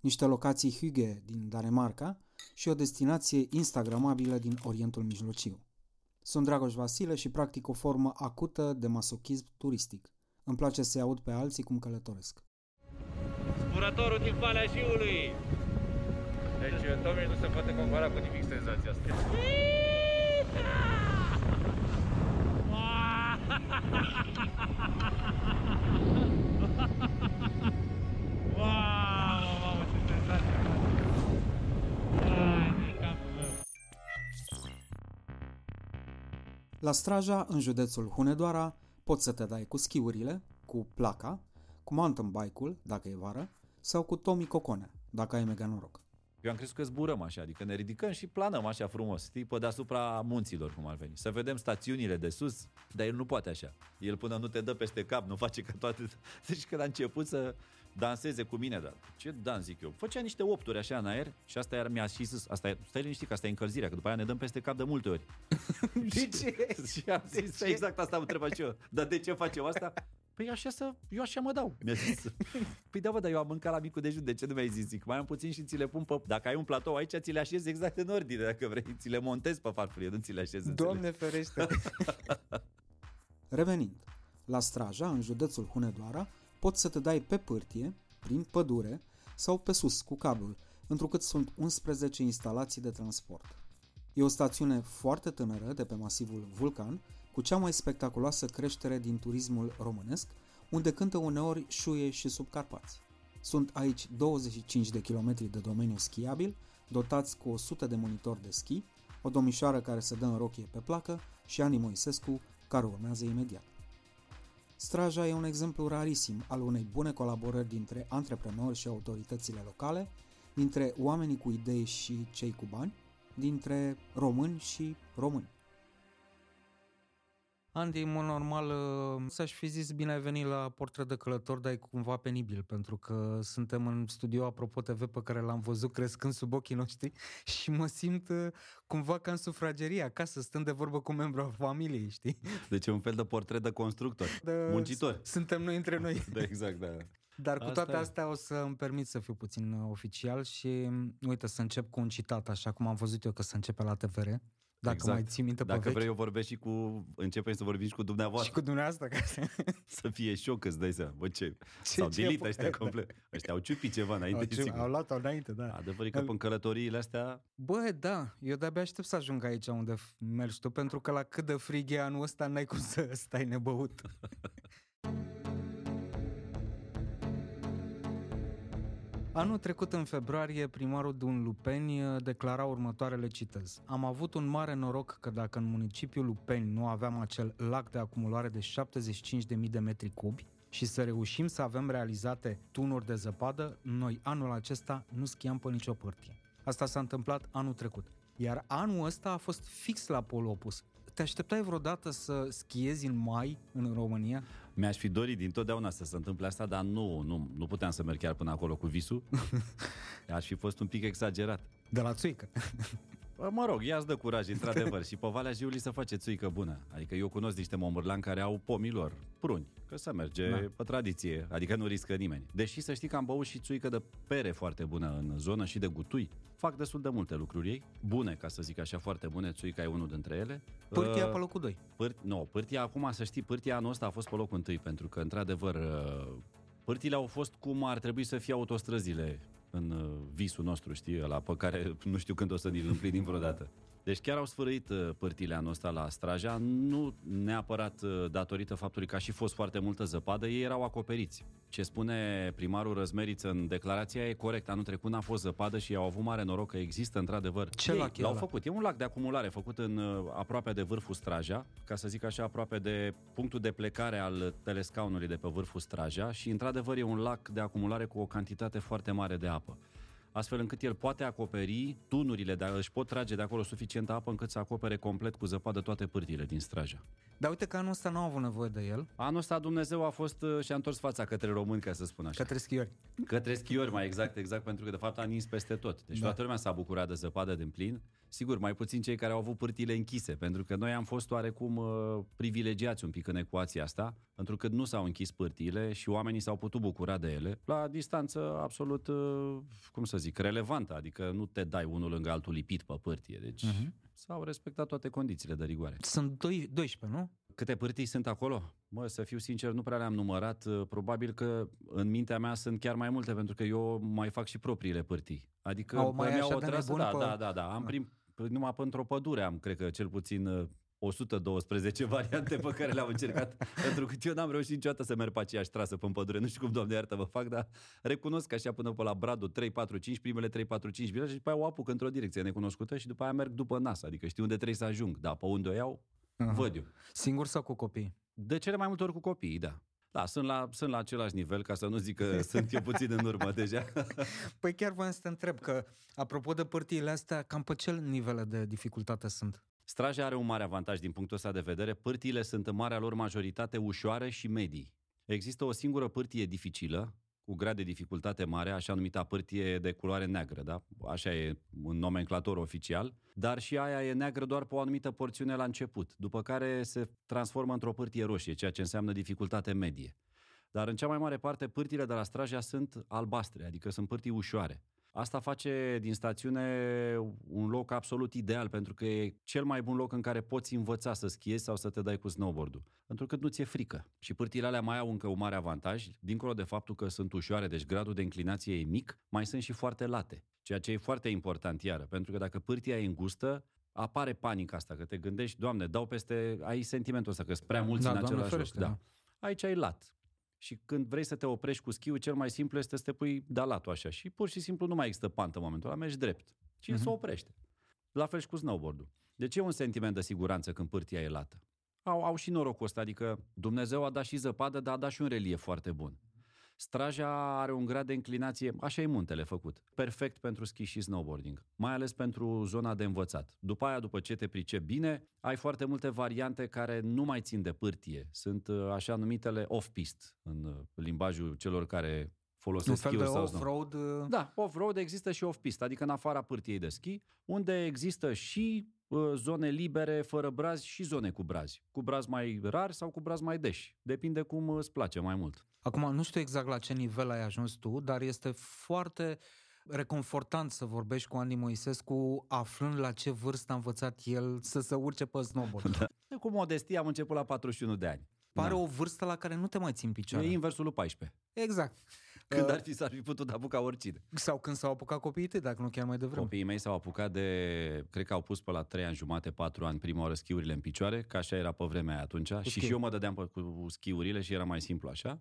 niște locații Hüge din Danemarca și o destinație instagramabilă din Orientul Mijlociu. Sunt Dragoș Vasile și practic o formă acută de masochism turistic. Îmi place să-i aud pe alții cum călătoresc. Zburătorul din Valea Jiului! Deci, domnule, nu se poate compara cu nimic senzația asta. Wow, La Straja, în județul Hunedoara, poți să te dai cu schiurile, cu placa, cu mountain bike-ul, dacă e vară, sau cu Tommy Cocone, dacă ai mega noroc. Eu am crezut că zburăm așa, adică ne ridicăm și planăm așa frumos, știi, pe deasupra munților, cum ar veni. Să vedem stațiunile de sus, dar el nu poate așa. El până nu te dă peste cap, nu face ca toate... Deci când a început să danseze cu mine, dar ce dans zic eu? Făcea niște opturi așa în aer și asta iar mi-a și zis, asta e, stai liniștit că asta e încălzirea, că după aia ne dăm peste cap de multe ori. De ce? și am zis, ce? exact asta am întrebat și eu. Dar de ce facem asta? Păi așa să, eu așa mă dau, mi-a zis. Păi da, bă, dar eu am mâncat la micul dejun, de ce nu mi-ai zis? Zic, mai am puțin și ți le pun pe... Dacă ai un platou aici, ți le așezi exact în ordine, dacă vrei. Ți le montezi pe farfurie, nu ți le așezi. înțelegi? Doamne ferește! Revenind, la Straja, în județul Hunedoara, poți să te dai pe pârtie, prin pădure sau pe sus cu cablul, întrucât sunt 11 instalații de transport. E o stațiune foarte tânără de pe masivul Vulcan, cu cea mai spectaculoasă creștere din turismul românesc, unde cântă uneori șuie și subcarpați. Sunt aici 25 de kilometri de domeniu schiabil, dotați cu 100 de monitori de schi, o domnișoară care se dă în rochie pe placă și Ani Moisescu, care urmează imediat. Straja e un exemplu rarisim al unei bune colaborări dintre antreprenori și autoritățile locale, dintre oamenii cu idei și cei cu bani, dintre români și români. Andy, în mod normal, uh, s-aș fi zis bine ai venit la Portret de Călător, dar e cumva penibil, pentru că suntem în studio Apropo TV pe care l-am văzut crescând sub ochii noștri și mă simt uh, cumva ca în sufragerie acasă, stând de vorbă cu membru al familiei, știi? Deci e un fel de portret de constructor, De- muncitor. Suntem noi între noi. Da, exact, da. Dar cu Asta toate e. astea o să îmi permit să fiu puțin uh, oficial și mm, uite să încep cu un citat, așa cum am văzut eu că se începe la TVR. Dacă exact. mai ții minte pe Dacă vechi. vrei, eu vorbesc și cu... Începem să vorbim și cu dumneavoastră. Și cu dumneavoastră, ca să... Să fie șoc, îți dai seama. Bă, ce? Ce- Sau ce delete po- ăștia complet. Ăștia au ciupit ceva Au, înainte, ce- sigur. au luat-o înainte, da. Adevărul e că în călătoriile astea Bă, da, eu de-abia aștept să ajung aici unde f- mergi tu, pentru că la cât de frig e anul ăsta, n-ai cum să stai nebăut. Anul trecut, în februarie, primarul Dun Lupeni uh, declara următoarele citez. Am avut un mare noroc că dacă în municipiul Lupeni nu aveam acel lac de acumulare de 75.000 de metri cubi și să reușim să avem realizate tunuri de zăpadă, noi anul acesta nu schiam pe nicio pârtie. Asta s-a întâmplat anul trecut. Iar anul ăsta a fost fix la polul opus. Te așteptai vreodată să schiezi în mai în România? Mi-aș fi dorit din totdeauna să se întâmple asta, dar nu, nu, nu puteam să merg chiar până acolo cu visul. Aș fi fost un pic exagerat. De la țuică. Bă, Mă rog, ia-ți dă curaj, într-adevăr. și pe Valea Jiului să face țuică bună. Adică eu cunosc niște momârlani care au pomilor, pruni, că să merge Da. da. pe tradiție, adică nu riscă nimeni. Deși să știi că am băut și țuică de pere foarte bună în zonă și de gutui. Fac destul de multe lucruri ei, bune, ca să zic așa, foarte bune, țuica e unul dintre ele. Pârtia Uh, pe locul 2. Pârt, nu, pârtia, acum să știi, pârtia anul ăsta a fost pe locul întâi, pentru că, într-adevăr, uh, pârtile au fost cum ar trebui să fie autostrăzile în uh, visul nostru, știi, ăla pe care nu știu când o să ni-l împlinim vreodată. Deci chiar au sfârâit uh, pârtile anul ăsta la Straja, nu neapărat uh, datorită faptului că a și fost foarte multă zăpadă, ei erau acoperiți. Ce spune primarul Răzmeriță în declarația e corect. Anul trecut n-a fost zăpadă și au avut mare noroc că există într-adevăr. Ce Ei lac e L-au ăla? făcut. E un lac de acumulare făcut în uh, aproape de vârful Straja, ca să zic așa, aproape de punctul de plecare al telescaunului de pe vârful Straja și într-adevăr e un lac de acumulare cu o cantitate foarte mare de apă. Astfel încât el poate acoperi tunurile, dar își pot trage de acolo suficientă apă încât să acopere complet cu zăpadă toate pârtiile din Straja. Dar uite că anul ăsta nu au avut nevoie de el, Anul ăsta Dumnezeu a fost uh, și a întors fața către români, ca să spun așa. către schiori. Către schiori, mai exact, exact, pentru că de fapt a nins peste tot. Deci Da. toată lumea s-a bucurat de zăpadă din plin. Sigur, mai puțin cei care au avut pârtile închise, pentru că noi am fost oarecum uh, privilegiați un pic în ecuația asta, pentru că nu s-au închis pârtile și oamenii s-au putut bucura de ele la distanță absolut, uh, cum să zic, relevantă, adică nu te dai unul lângă altul lipit pe pârtie. Deci Mhm. s-au respectat toate condițiile de rigoare. Sunt doi, 12, nu? Câte pârtii sunt acolo? Mă, să fiu sincer, nu prea le-am numărat. Uh, Probabil că în mintea mea sunt chiar mai multe, pentru că eu mai fac și propriile pârtii. Adică Au, pe mai mea așa o de trasă, nebun da, pe- da, da, da. Am Ah. prim, numai pe într-o pădure am, cred că cel puțin uh, 112 variante pe care le-am încercat, pentru că eu n-am reușit niciodată să merg pe aceeași trasă pe pădure. Nu știu cum, doamne iartă, vă fac, dar recunosc că așa până pe la Bradu 3, 4, 5, primele 3, 4, 5 viraje și după aia o apuc într-o direcție necunoscută și după aia merg după nas, adică știu unde trebuie să ajung. Da, pe unde o iau, Aha. văd eu. Singur sau cu copii? De cele mai multe ori cu copiii, da. Da, sunt la, sunt la același nivel, ca să nu zic că sunt eu puțin în urmă deja. Păi chiar voiam să te întreb că, apropo de pârtiile astea, cam pe ce nivele de dificultate sunt? Straja are un mare avantaj din punctul ăsta de vedere. Pârtiile sunt în marea lor majoritate ușoare și medii. Există o singură pârtie dificilă, cu grad de dificultate mare, așa numita pârtie de culoare neagră, da? Așa e un nomenclator oficial, dar și aia e neagră doar pe o anumită porțiune la început, după care se transformă într-o pârtie roșie, ceea ce înseamnă dificultate medie. Dar în cea mai mare parte pârtile de la Straja sunt albastre, adică sunt pârtii ușoare. Asta face din stațiune un loc absolut ideal pentru că e cel mai bun loc în care poți învăța să schiezi sau să te dai cu snowboard-ul. Pentru că nu ți-e frică. Și pârtile alea mai au încă un mare avantaj, dincolo de faptul că sunt ușoare, deci gradul de înclinație e mic, mai sunt și foarte late. Ceea ce e foarte important iară, pentru că dacă pârtia e îngustă, apare panica asta, că te gândești, doamne, dau peste, ai sentimentul ăsta că sunt prea mulți Da, în Doamne același loc. ferește, Da. da. Aici ai lat. Și când vrei să te oprești cu schiul, cel mai simplu este să te pui de latul așa. Și pur și simplu nu mai există pantă în momentul ăla, mergi drept. Și Mhm. se oprește. La fel și cu snowboard-ul. Deci e un sentiment de siguranță când pârtia e lată. Au, au și norocul ăsta, adică Dumnezeu a dat și zăpadă, dar a dat și un relief foarte bun. Straja are un grad de înclinație, așa e muntele făcut, perfect pentru ski și snowboarding, mai ales pentru zona de învățat. După aia, după ce te pricep bine, ai foarte multe variante care nu mai țin de pârtie. Sunt uh, așa numitele off-pist în uh, limbajul celor care Un folosesc fel de skiuri sau snow. off-road? uh, Da, off-road există și off-pist, adică în afara pârtiei de schi, unde există și uh, zone libere, fără brazi și zone cu brazi. Cu brazi mai rari sau cu brazi mai deși. Depinde cum îți place mai mult. Acum, nu știu exact la ce nivel ai ajuns tu, dar este foarte reconfortant să vorbești cu Andy Moisescu aflând la ce vârstă a învățat el să se urce pe snowboard. Da. Cu modestie am început la 41 de ani. Pare Da. o vârstă la care nu te mai țin în picioare. E inversul lui 14. Exact. Când Uh, ar fi, s-ar fi putut apuca oricine. Sau când s-au apucat copiii tăi, dacă nu chiar mai devreme. Copiii mei s-au apucat de, cred că au pus pe la 3 ani jumate, 4 ani prima oară schiurile în picioare, că așa era pe vremea aia atunci. și schiuri. și eu mă dădeam pe, cu schiurile și era mai simplu așa.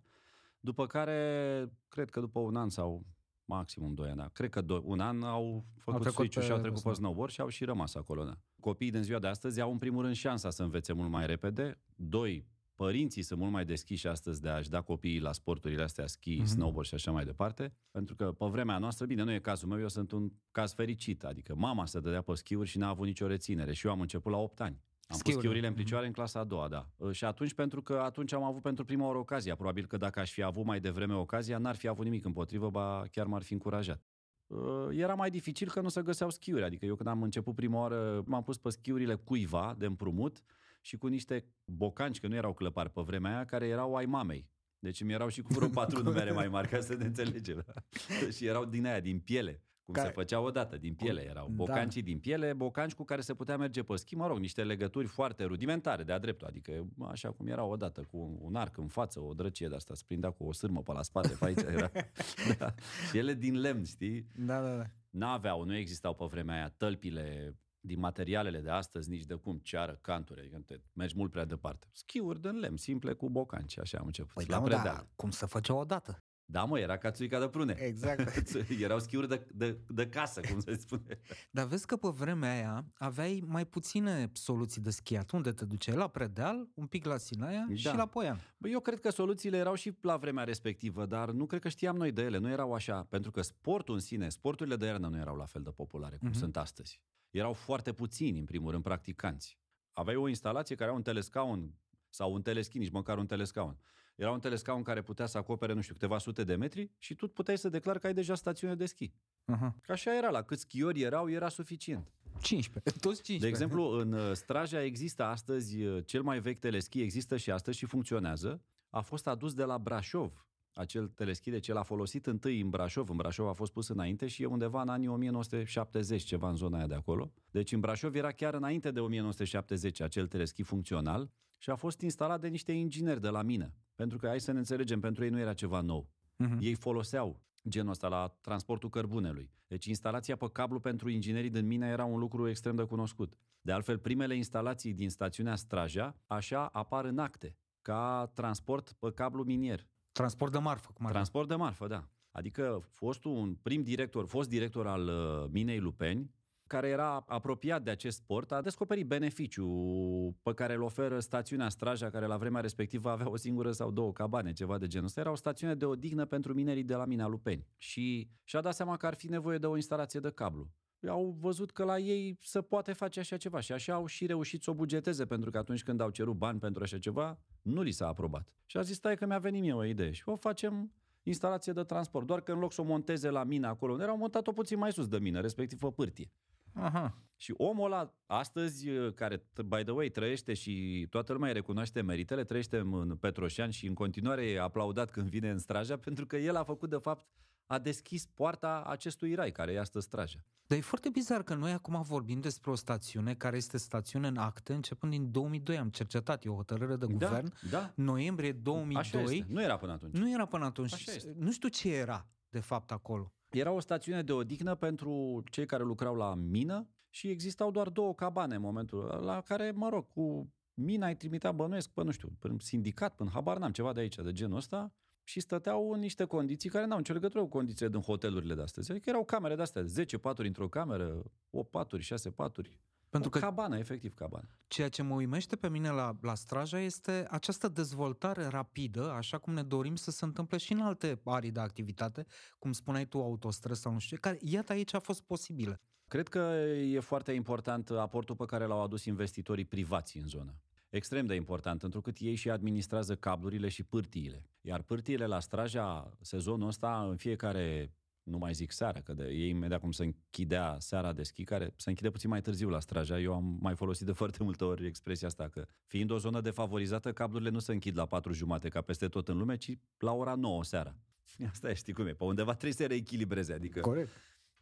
După care, cred că după un an sau maximum 2 ani, da. cred că doi, un an au făcut trecut switch-ul și pe au trecut pe snowboard. snowboard și au și rămas acolo. Da. Copiii din ziua de astăzi au în primul rând șansa să învețe mult mai repede. Doi, părinții sunt mult mai deschiși astăzi de a-și da copiii la sporturile astea, ski, Mhm. mm-hmm. snowboard și așa mai departe. Pentru că pe vremea noastră, bine, nu e cazul meu, eu sunt un caz fericit. Adică mama se dădea pe schiuri și n-a avut nicio reținere. Și eu am început la 8 ani. Am Schiurile. pus schiurile în picioare în clasa a doua, da. Uh, Și atunci, pentru că atunci am avut pentru prima oară ocazia. Probabil că dacă aș fi avut mai devreme ocazia, n-ar fi avut nimic împotrivă, ba chiar m-ar fi încurajat. Uh, Era mai dificil că nu se găseau schiuri. Adică eu când am început prima oară, m-am pus pe schiurile cuiva de împrumut și cu niște bocanci, că nu erau clăpari pe vremea aia, care erau ai mamei. Deci mi erau și cu vreo patru numere mai mari, ca să ne înțelegem. și erau din aia, din piele. Cum Ca- se făcea odată, din piele erau. Da. Bocancii din piele, bocanci cu care se putea merge pe schi, mă rog, niște legături foarte rudimentare, de-a dreptul, adică așa cum erau odată, cu un arc în față, o drăcie de asta, se prindea cu o sârmă pe la spate, pe aici era. da. Și ele din lemn, știi? Da, da, da. N-aveau, nu existau pe vremea aia tălpile din materialele de astăzi, nici de cum, ceară, canturi, adică te mergi mult prea departe. Schiuri din lemn, simple cu bocanci, așa am început, Păi la da, mă, predeal. da, cum să făcea odată? Da, mă, era ca țuica de prune. Exact. Erau schiuri de, de, de casă, cum se spune. Dar vezi că pe vremea aia aveai mai puține soluții de schiat. Unde te duceai? La Predeal, un pic la Sinaia da. și la Poian. Bă, eu cred că soluțiile erau și la vremea respectivă, dar nu cred că știam noi de ele. Nu erau așa, pentru că sportul în sine, sporturile de iarnă nu erau la fel de populare cum uh-huh. sunt astăzi. Erau foarte puțini, în primul rând, practicanți. Aveai o instalație care era un telescaun sau un teleschi, nici măcar un telescaun. Era un telescaun care putea să acopere, nu știu, câteva sute de metri și tu puteai să declari că ai deja stațiune de schi. Uh-huh. Că așa era, la câți schiori erau, era suficient. 15, toți 15. De exemplu, în uh, Straja există astăzi, uh, cel mai vechi teleschi există și astăzi și funcționează. A fost adus de la Brașov, acel teleschi, de ce l-a folosit întâi în Brașov. În Brașov a fost pus înainte și e undeva în anii 1970, ceva în zona aia de acolo. Deci în Brașov era chiar înainte de 1970 acel teleschi funcțional și a fost instalat de niște ingineri de la mină. Pentru că, hai să ne înțelegem, pentru ei nu era ceva nou. Uh-huh. Ei foloseau genul ăsta la transportul cărbunelui. Deci instalația pe cablu pentru inginerii din mină era un lucru extrem de cunoscut. De altfel, primele instalații din stațiunea Straja așa apar în acte, ca transport pe cablu minier. Transport de marfă. Cum transport de marfă, da. Adică fostul un prim director, fost director al uh, minei Lupeni, care era apropiat de acest sport, a descoperit beneficiul pe care îl oferă stațiunea Straja, care la vremea respectivă avea o singură sau două cabane, ceva de genul ăsta. Era o stațiune de odihnă pentru minerii de la Minea Lupeni. Și și-a dat seama că ar fi nevoie de o instalație de cablu au văzut că la ei se poate face așa ceva și așa au și reușit să o bugeteze, pentru că atunci când au cerut bani pentru așa ceva, nu li s-a aprobat. Și a zis, stai că mi-a venit mie o idee și o facem instalație de transport, doar că în loc să o monteze la mină acolo unde erau montat-o puțin mai sus de mină, respectiv pe pârtie. Aha. Și omul ăla, astăzi, care, by the way, trăiește și toată lumea îi recunoaște meritele, trăiește în Petroșan și în continuare e aplaudat când vine în Straja, pentru că el a făcut, de fapt, a deschis poarta acestui rai, care e astăzi Straja. Dar e foarte bizar că noi acum vorbim despre o stațiune care este stațiune în acte începând din 2002. Am cercetat, e o hotărâre de da, guvern. Da. Noiembrie 2002. Așa este. Nu era până atunci. Nu era până atunci. Așa este. Nu știu ce era, de fapt, acolo. Era o stațiune de odihnă pentru cei care lucrau la mină și existau doar două cabane în momentul la care, mă rog, cu mina îi trimitea bănuiesc pe, nu știu, până sindicat, până habar n-am, ceva de aici, de genul ăsta, și stăteau în niște condiții care n-au nicio legătură cu condițiile din hotelurile de astăzi. Adică erau camere de astea, 10 paturi într-o cameră, 8 paturi, 6 paturi. Pentru o că cabană, efectiv cabană. Ceea ce mă uimește pe mine la, la Straja este această dezvoltare rapidă, așa cum ne dorim să se întâmple și în alte arii de activitate, cum spuneai tu, autostrăzi sau nu știu ce, care, iată, aici a fost posibilă. Cred că e foarte important aportul pe care l-au adus investitorii privați în zonă extrem de important, întrucât ei și administrează cablurile și pârtiile. Iar pârtiile la Straja, sezonul ăsta, în fiecare nu mai zic seara, că de, ei imediat cum se închidea seara de schi, care se închide puțin mai târziu la Straja. Eu am mai folosit de foarte multe ori expresia asta, că fiind o zonă defavorizată, cablurile nu se închid la patru jumate ca peste tot în lume, ci la ora 9 seara. Asta e, știi cum e, pe undeva trebuie să reechilibreze, adică... Corect.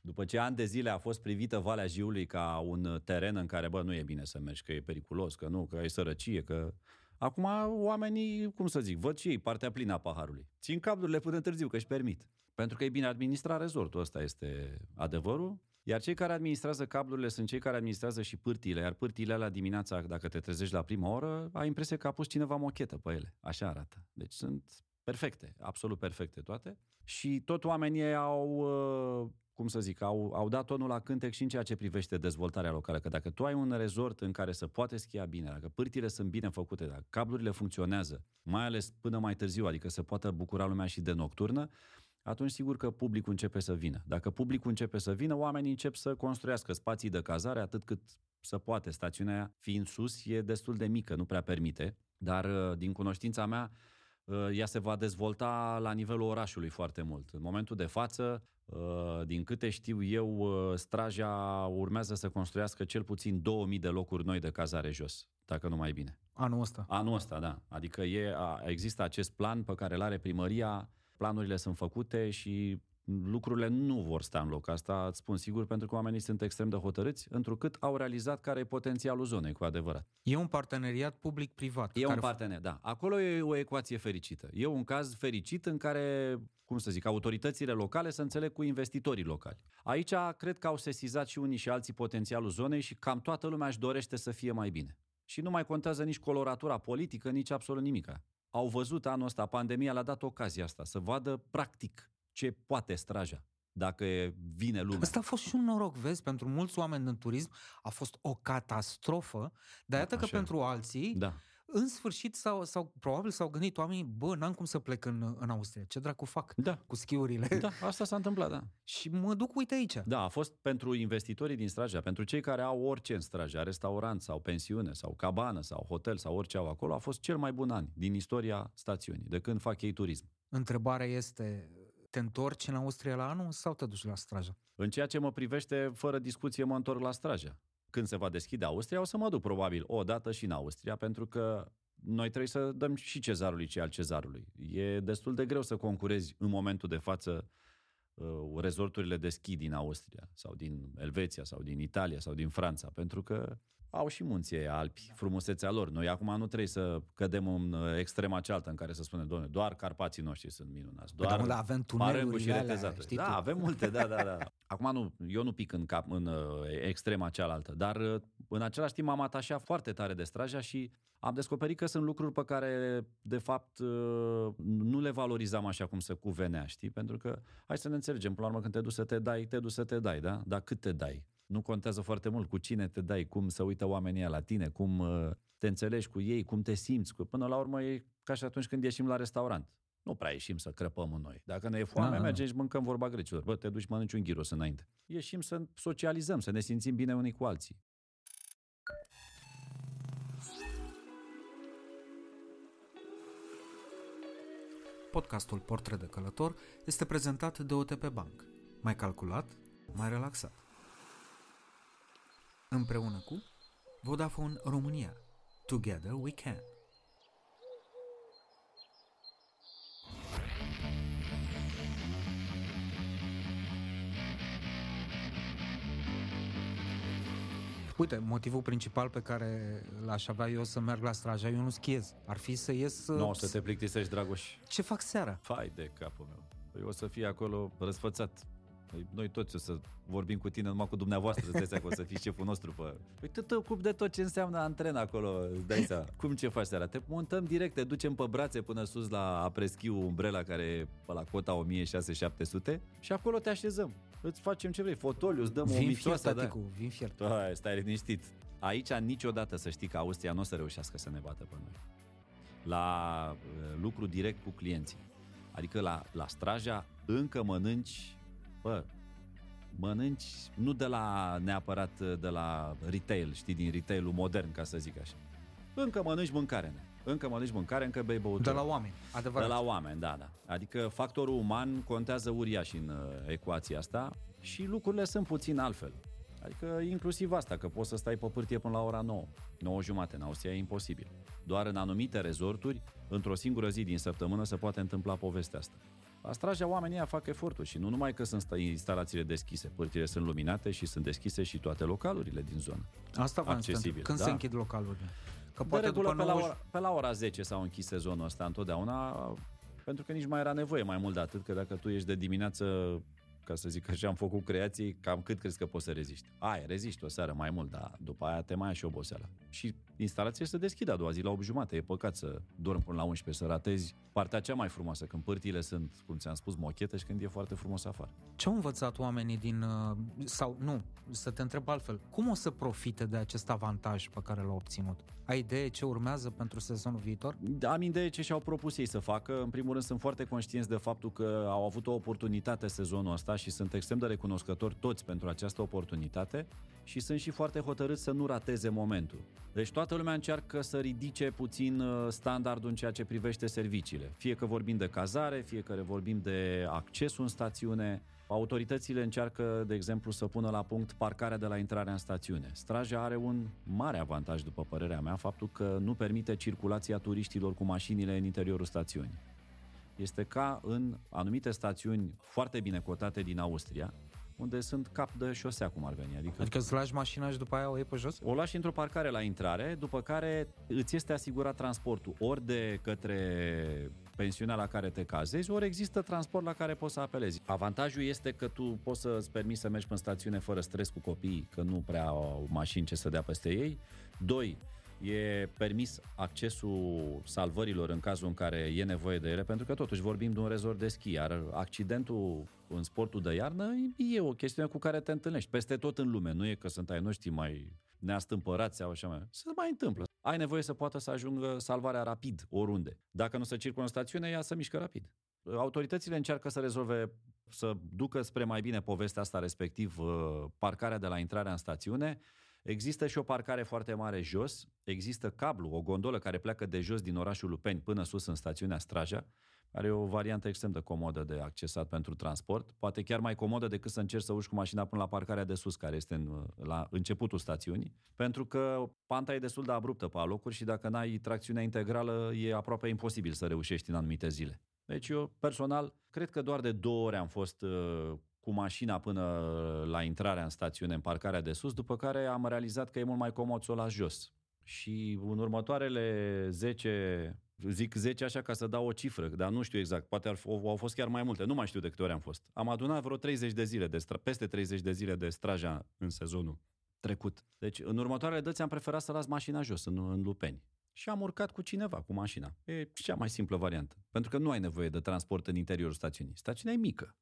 După ce ani de zile a fost privită Valea Jiului ca un teren în care, bă, nu e bine să mergi, că e periculos, că nu, că e sărăcie, că... Acum oamenii, cum să zic, văd și ei partea plină a paharului. Țin cablurile până târziu, că își permit. Pentru că e bine administrat rezortul, ăsta este adevărul. Iar cei care administrează cablurile sunt cei care administrează și pârtiile, iar pârtiile alea dimineața, dacă te trezești la prima oră, ai impresia că a pus cineva mochetă pe ele. Așa arată. Deci sunt perfecte, absolut perfecte toate. Și tot oamenii au uh, cum să zic, au, au dat tonul la cântec și în ceea ce privește dezvoltarea locală. Că dacă tu ai un rezort în care să poate schia bine, dacă pârtile sunt bine făcute, dacă cablurile funcționează, mai ales până mai târziu, adică să poată bucura lumea și de nocturnă, atunci sigur că publicul începe să vină. Dacă publicul începe să vină, oamenii încep să construiască spații de cazare atât cât să poate. Stațiunea, fiind sus, e destul de mică, nu prea permite, dar uh, din cunoștința mea, uh, ea se va dezvolta la nivelul orașului foarte mult. În momentul de față, Uh, din câte știu eu, uh, Straja urmează să construiască cel puțin 2000 de locuri noi de cazare jos, dacă nu mai bine. Anul ăsta? Anul ăsta, da. Adică e, există acest plan pe care îl are primăria, planurile sunt făcute și lucrurile nu vor sta în loc. Asta îți spun sigur pentru că oamenii sunt extrem de hotărâți, întrucât au realizat care e potențialul zonei cu adevărat. E un parteneriat public-privat. E care... un partener, da. Acolo e o ecuație fericită. E un caz fericit în care, cum să zic, autoritățile locale să înțeleg cu investitorii locali. Aici cred că au sesizat și unii și alții potențialul zonei și cam toată lumea își dorește să fie mai bine. Și nu mai contează nici coloratura politică, nici absolut nimic. Au văzut anul ăsta, pandemia le-a dat ocazia asta, să vadă practic ce poate straja dacă vine lumea. Ăsta a fost și un noroc, vezi, pentru mulți oameni din turism a fost o catastrofă, dar iată că Așa e. pentru alții, Da. în sfârșit, sau, sau probabil s-au gândit oamenii, bă, n-am cum să plec în, în Austria, ce dracu fac Da. cu schiurile? Da, asta s-a întâmplat, da. și mă duc, uite aici. Da, a fost pentru investitorii din Straja, pentru cei care au orice în Straja, restaurant sau pensiune sau cabană sau hotel sau orice au acolo, a fost cel mai bun an din istoria stațiunii, de când fac ei turism. Întrebarea este, te întorci în Austria la anul sau te duci la Straja? În ceea ce mă privește, fără discuție, mă întorc la Straja. Când se va deschide Austria, o să mă duc probabil o dată și în Austria, pentru că noi trebuie să dăm și cezarului ce al cezarului. E destul de greu să concurezi în momentul de față uh, rezorturile de schi din Austria sau din Elveția sau din Italia sau din Franța, pentru că au și munții aia alpi, frumusețea lor. Noi acum nu trebuie să cădem în uh, extrema cealaltă în care să spunem, doamne, doar Carpații noștri sunt minunați. Păi Doar da, mă, dar avem Marengo și tunelurile alea, Retezatul. știi Da, tu? avem multe, da, da, da. Acum nu, eu nu pic în cap în uh, extrema cealaltă, dar uh, în același timp m-am atașat foarte tare de Straja și am descoperit că sunt lucruri pe care, de fapt, uh, nu le valorizam așa cum se cuvenea, știi? Pentru că, hai să ne înțelegem, până la urmă când te duci să te dai, te duci să te dai, da? Dar cât te dai? Nu contează foarte mult cu cine te dai, cum să uită oamenii ăia la tine, cum uh, te înțelegi cu ei, cum te simți. Cu... Până la urmă e ca și atunci când ieșim la restaurant. Nu prea ieșim să crăpăm în noi. Dacă ne e foame, Da. mergem și mâncăm vorba grecilor. Bă, te duci, mănânci un gyros înainte. Ieșim să socializăm, să ne simțim bine unii cu alții. Podcastul Portret de Călător este prezentat de OTP Bank. Mai calculat, mai relaxat. Împreună cu Vodafone România. Together we can. Uite, motivul principal pe care l-aș avea eu să merg la Straja, eu nu schiez. Ar fi să ies... Nu o să te plictisești, Dragoș. Ce fac seara? Fai de capul meu. Păi o să fie acolo răsfățat. Păi noi toți o să vorbim cu tine numai cu dumneavoastră, îți dai seama că o să fii șeful nostru. Pe... Păi tu te ocupi de tot ce înseamnă antren acolo, îți dai seama. Cum ce faci seara? Te montăm direct, te ducem pe brațe până sus la apreschiu umbrela care e pe la cota 1600-700 și acolo te așezăm. Îți facem ce vrei, fotoliu, îți dăm o Vin fiert, mițoasă. Da. taticu, vin fiert. Hai, stai liniștit. Aici niciodată să știi că Austria nu o să reușească să ne bată pe noi. La uh, lucru direct cu clienții. Adică la, la Straja încă mănânci, bă, mănânci nu de la neapărat uh, de la retail, știi, din retailul modern, ca să zic așa. Încă mănânci mâncare, ne. încă mănânci mâncare, încă bei băutură. De la oameni, De adevărat. la oameni, da, da. Adică factorul uman contează uriaș în uh, ecuația asta și lucrurile sunt puțin altfel. Adică inclusiv asta, că poți să stai pe pârtie până la ora 9, 9 jumate, în Austria e imposibil. Doar în anumite rezorturi, într-o singură zi din săptămână se poate întâmpla povestea asta. La Straja oamenii ăia fac eforturi și nu numai că sunt sta- instalațiile deschise, pârtiile sunt luminate și sunt deschise și toate localurile din zonă. Asta v-am accesibil, spus. Când da. se închid localurile? Că De poate regulă, după pe la, 90... ora, pe la ora 10 s-au închis sezonul ăsta întotdeauna, pentru că nici mai era nevoie mai mult de atât, că dacă tu ești de dimineață, ca să zic așa, am făcut creații, cam cât crezi că poți să reziști? Ai, reziști o seară mai mult, dar după aia te mai ia și oboseala. Și instalația se deschide a doua zi la 8 jumate. E păcat să dormi până la 11, să ratezi partea cea mai frumoasă, când pârtile sunt, cum ți-am spus, mochete și când e foarte frumos afară. Ce au învățat oamenii din... uh, Sau nu, să te întreb altfel. Cum o să profite de acest avantaj pe care l-au obținut? Ai idee ce urmează pentru sezonul viitor? Am idee ce și-au propus ei să facă. În primul rând sunt foarte conștienți de faptul că au avut o oportunitate sezonul ăsta și sunt extrem de recunoscători toți pentru această oportunitate și sunt și foarte hotărâți să nu rateze momentul. Deci toată lumea încearcă să ridice puțin uh, standardul în ceea ce privește serviciile. Fie că vorbim de cazare, fie că vorbim de accesul în stațiune, Autoritățile încearcă, de exemplu, să pună la punct parcarea de la intrarea în stațiune. Straja are un mare avantaj, după părerea mea, faptul că nu permite circulația turiștilor cu mașinile în interiorul stațiunii. Este ca în anumite stațiuni foarte bine cotate din Austria, unde sunt cap de șosea, cum ar veni. Adică Adică îți lași mașina și după aia o iei pe jos? o lași într-o parcare la intrare, după care îți este asigurat transportul ori de către pensiunea la care te cazezi, ori există transport la care poți să apelezi. Avantajul este că tu poți să-ți permiți să mergi pe stațiune fără stres cu copiii, că nu prea au mașini ce să dea peste ei. Doi, E permis accesul salvărilor în cazul în care e nevoie de ele, pentru că totuși vorbim de un rezort de schi, iar accidentul în sportul de iarnă e o chestiune cu care te întâlnești peste tot în lume. Nu e că sunt ai noștri mai neastâmpărați sau așa mai. Se mai întâmplă. Ai nevoie să poată să ajungă salvarea rapid, oriunde. Dacă nu se circulă în stațiune, ea să mișcă rapid. Autoritățile încearcă să rezolve, să ducă spre mai bine povestea asta, respectiv uh, parcarea de la intrarea în stațiune. Există și o parcare foarte mare jos, există cablu, o gondolă care pleacă de jos din orașul Lupeni până sus în stațiunea Straja, are o variantă extrem de comodă de accesat pentru transport, poate chiar mai comodă decât să încerci să urci cu mașina până la parcarea de sus, care este în, la începutul stațiunii, pentru că panta e destul de abruptă pe alocuri și dacă n-ai tracțiunea integrală e aproape imposibil să reușești în anumite zile. Deci eu, personal, cred că doar de două ore am fost uh, cu mașina până la intrarea în stațiune, în parcarea de sus, după care am realizat că e mult mai comod să o las jos. Și în următoarele 10, zic 10 așa ca să dau o cifră, dar nu știu exact, poate au fost chiar mai multe, nu mai știu de câte ori am fost. Am adunat vreo 30 de zile, de stra- peste 30 de zile de straja în sezonul trecut. Deci în următoarele dăți am preferat să las mașina jos, în, în Lupeni și am urcat cu cineva, cu mașina. E cea mai simplă variantă. Pentru că nu ai nevoie de transport în interiorul stațiunii. Stațiunea e mică.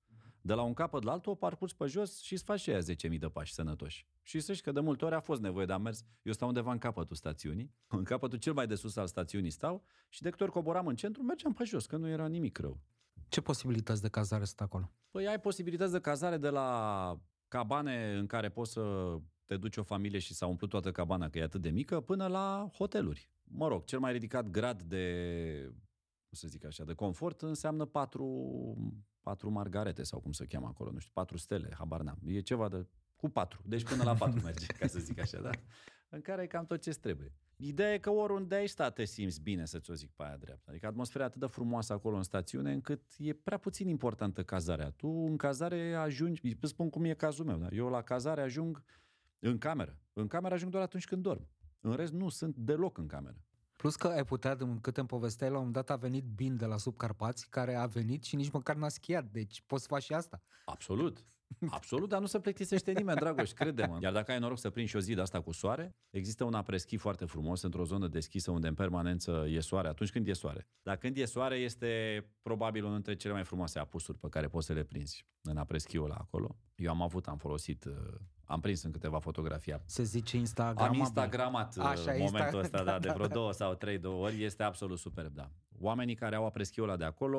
De la un capăt la altul o parcurs pe jos și îți faci și aia 10.000 de pași sănătoși. Și să că de multe ori a fost nevoie de a mers. Eu stau undeva în capătul stațiunii, în capătul cel mai de sus al stațiunii stau și de câte ori coboram în centru, mergeam pe jos, că nu era nimic rău. Ce posibilități de cazare sunt acolo? Păi ai posibilități de cazare de la cabane în care poți să te duci o familie și s-a umplut toată cabana că e atât de mică, până la hoteluri mă rog, cel mai ridicat grad de, să zic așa, de confort înseamnă patru, patru margarete sau cum se cheamă acolo, nu știu, patru stele, habar n-am. E ceva de cu patru, deci până la patru merge, ca să zic așa, da? În care e cam tot ce trebuie. Ideea e că oriunde ai sta te simți bine, să-ți o zic pe aia dreaptă. Adică atmosfera atât de frumoasă acolo în stațiune, încât e prea puțin importantă cazarea. Tu în cazare ajungi, îți spun cum e cazul meu, da? eu la cazare ajung în cameră. În cameră ajung doar atunci când dorm. În rest, nu sunt deloc în cameră. Plus că ai putea, în câte îmi povesteai, la un dat a venit Bin de la Subcarpați, care a venit și nici măcar n-a schiat, deci poți să faci și asta. Absolut. Absolut, dar nu se plictisește nimeni, Dragoș, crede-mă. Iar dacă ai noroc să prinzi și o zi de asta cu soare, există un apreschi foarte frumos într-o zonă deschisă unde în permanență e soare, atunci când e soare. Dar când e soare este probabil unul dintre cele mai frumoase apusuri pe care poți să le prinzi în apreschiul ăla acolo. Eu am avut, am folosit uh, am prins în câteva fotografii. Se zice Instagram. Am Instagramat Așa, uh, momentul ăsta, da, de vreo două sau trei două ori. Este absolut superb, da. Oamenii care au apreschiul ăla de acolo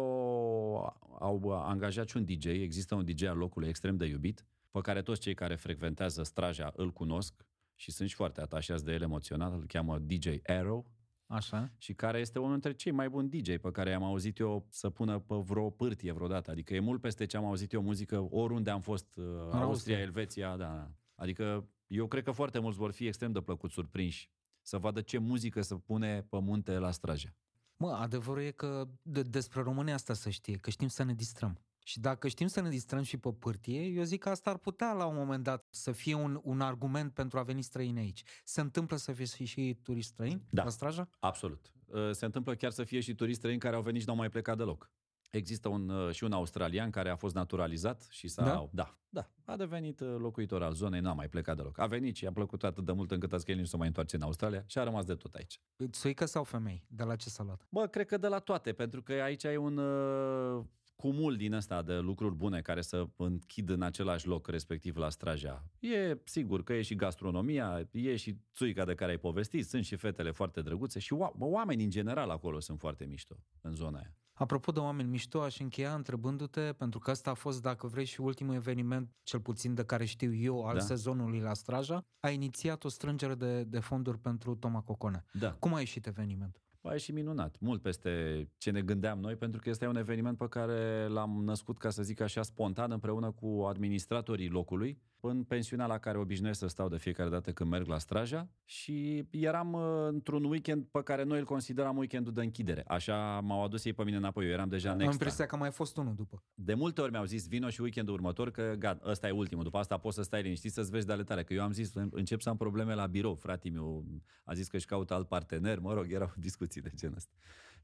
au angajat și un DJ. Există un DJ al locului extrem de iubit, pe care toți cei care frecventează straja îl cunosc și sunt și foarte atașați de el emoțional. Îl cheamă DJ Arrow. Așa. Și care este unul dintre cei mai buni DJ pe care am auzit eu să pună pe vreo pârtie vreodată. Adică e mult peste ce am auzit eu muzică oriunde am fost, uh, Austria, Austria, Elveția, da. Adică eu cred că foarte mulți vor fi extrem de plăcut surprinși să vadă ce muzică să pune pe munte la Straja. Mă, adevărul e că de, despre România asta să știe, că știm să ne distrăm. Și dacă știm să ne distrăm și pe pârtie, eu zic că asta ar putea la un moment dat să fie un, un argument pentru a veni străini aici. Se întâmplă să fie și turiști străini da, la Straja? absolut. Uh, se întâmplă chiar să fie și turiști străini care au venit și n-au mai plecat deloc. Există un, uh, și un australian care a fost naturalizat și s-a... Da? Da, da. A devenit uh, locuitor al zonei, n-a mai plecat deloc. A venit și a plăcut atât de mult încât a zis că el nu se mai întoarce în Australia și a rămas de tot aici. Țuică sau femei? De la ce salat? Bă, cred că de la toate, pentru că aici ai un uh, cumul din ăsta de lucruri bune care să închid în același loc, respectiv la Straja. E sigur că e și gastronomia, e și țuica de care ai povestit, sunt și fetele foarte drăguțe și oameni în general acolo sunt foarte mișto în zona aia. Apropo de oameni mișto, aș încheia întrebându-te, pentru că ăsta a fost, dacă vrei, și ultimul eveniment, cel puțin de care știu eu, al da. sezonului la Straja, a inițiat o strângere de, de fonduri pentru Toma Cocone. Da. Cum a ieșit evenimentul? a ieșit minunat, mult peste ce ne gândeam noi, pentru că este un eveniment pe care l-am născut, ca să zic așa, spontan, împreună cu administratorii locului, în pensiunea la care obișnuiesc să stau de fiecare dată când merg la Straja și eram uh, într-un weekend pe care noi îl consideram weekendul de închidere. Așa m-au adus ei pe mine înapoi, eu eram deja în Am impresia că a mai fost unul după. De multe ori mi-au zis, vino și weekendul următor, că gata, ăsta e ultimul, după asta poți să stai liniștit să-ți vezi de ale tale. Că eu am zis, încep să am probleme la birou, fratele meu a zis că își caută alt partener, mă rog, erau discuții chestii de genul ăsta.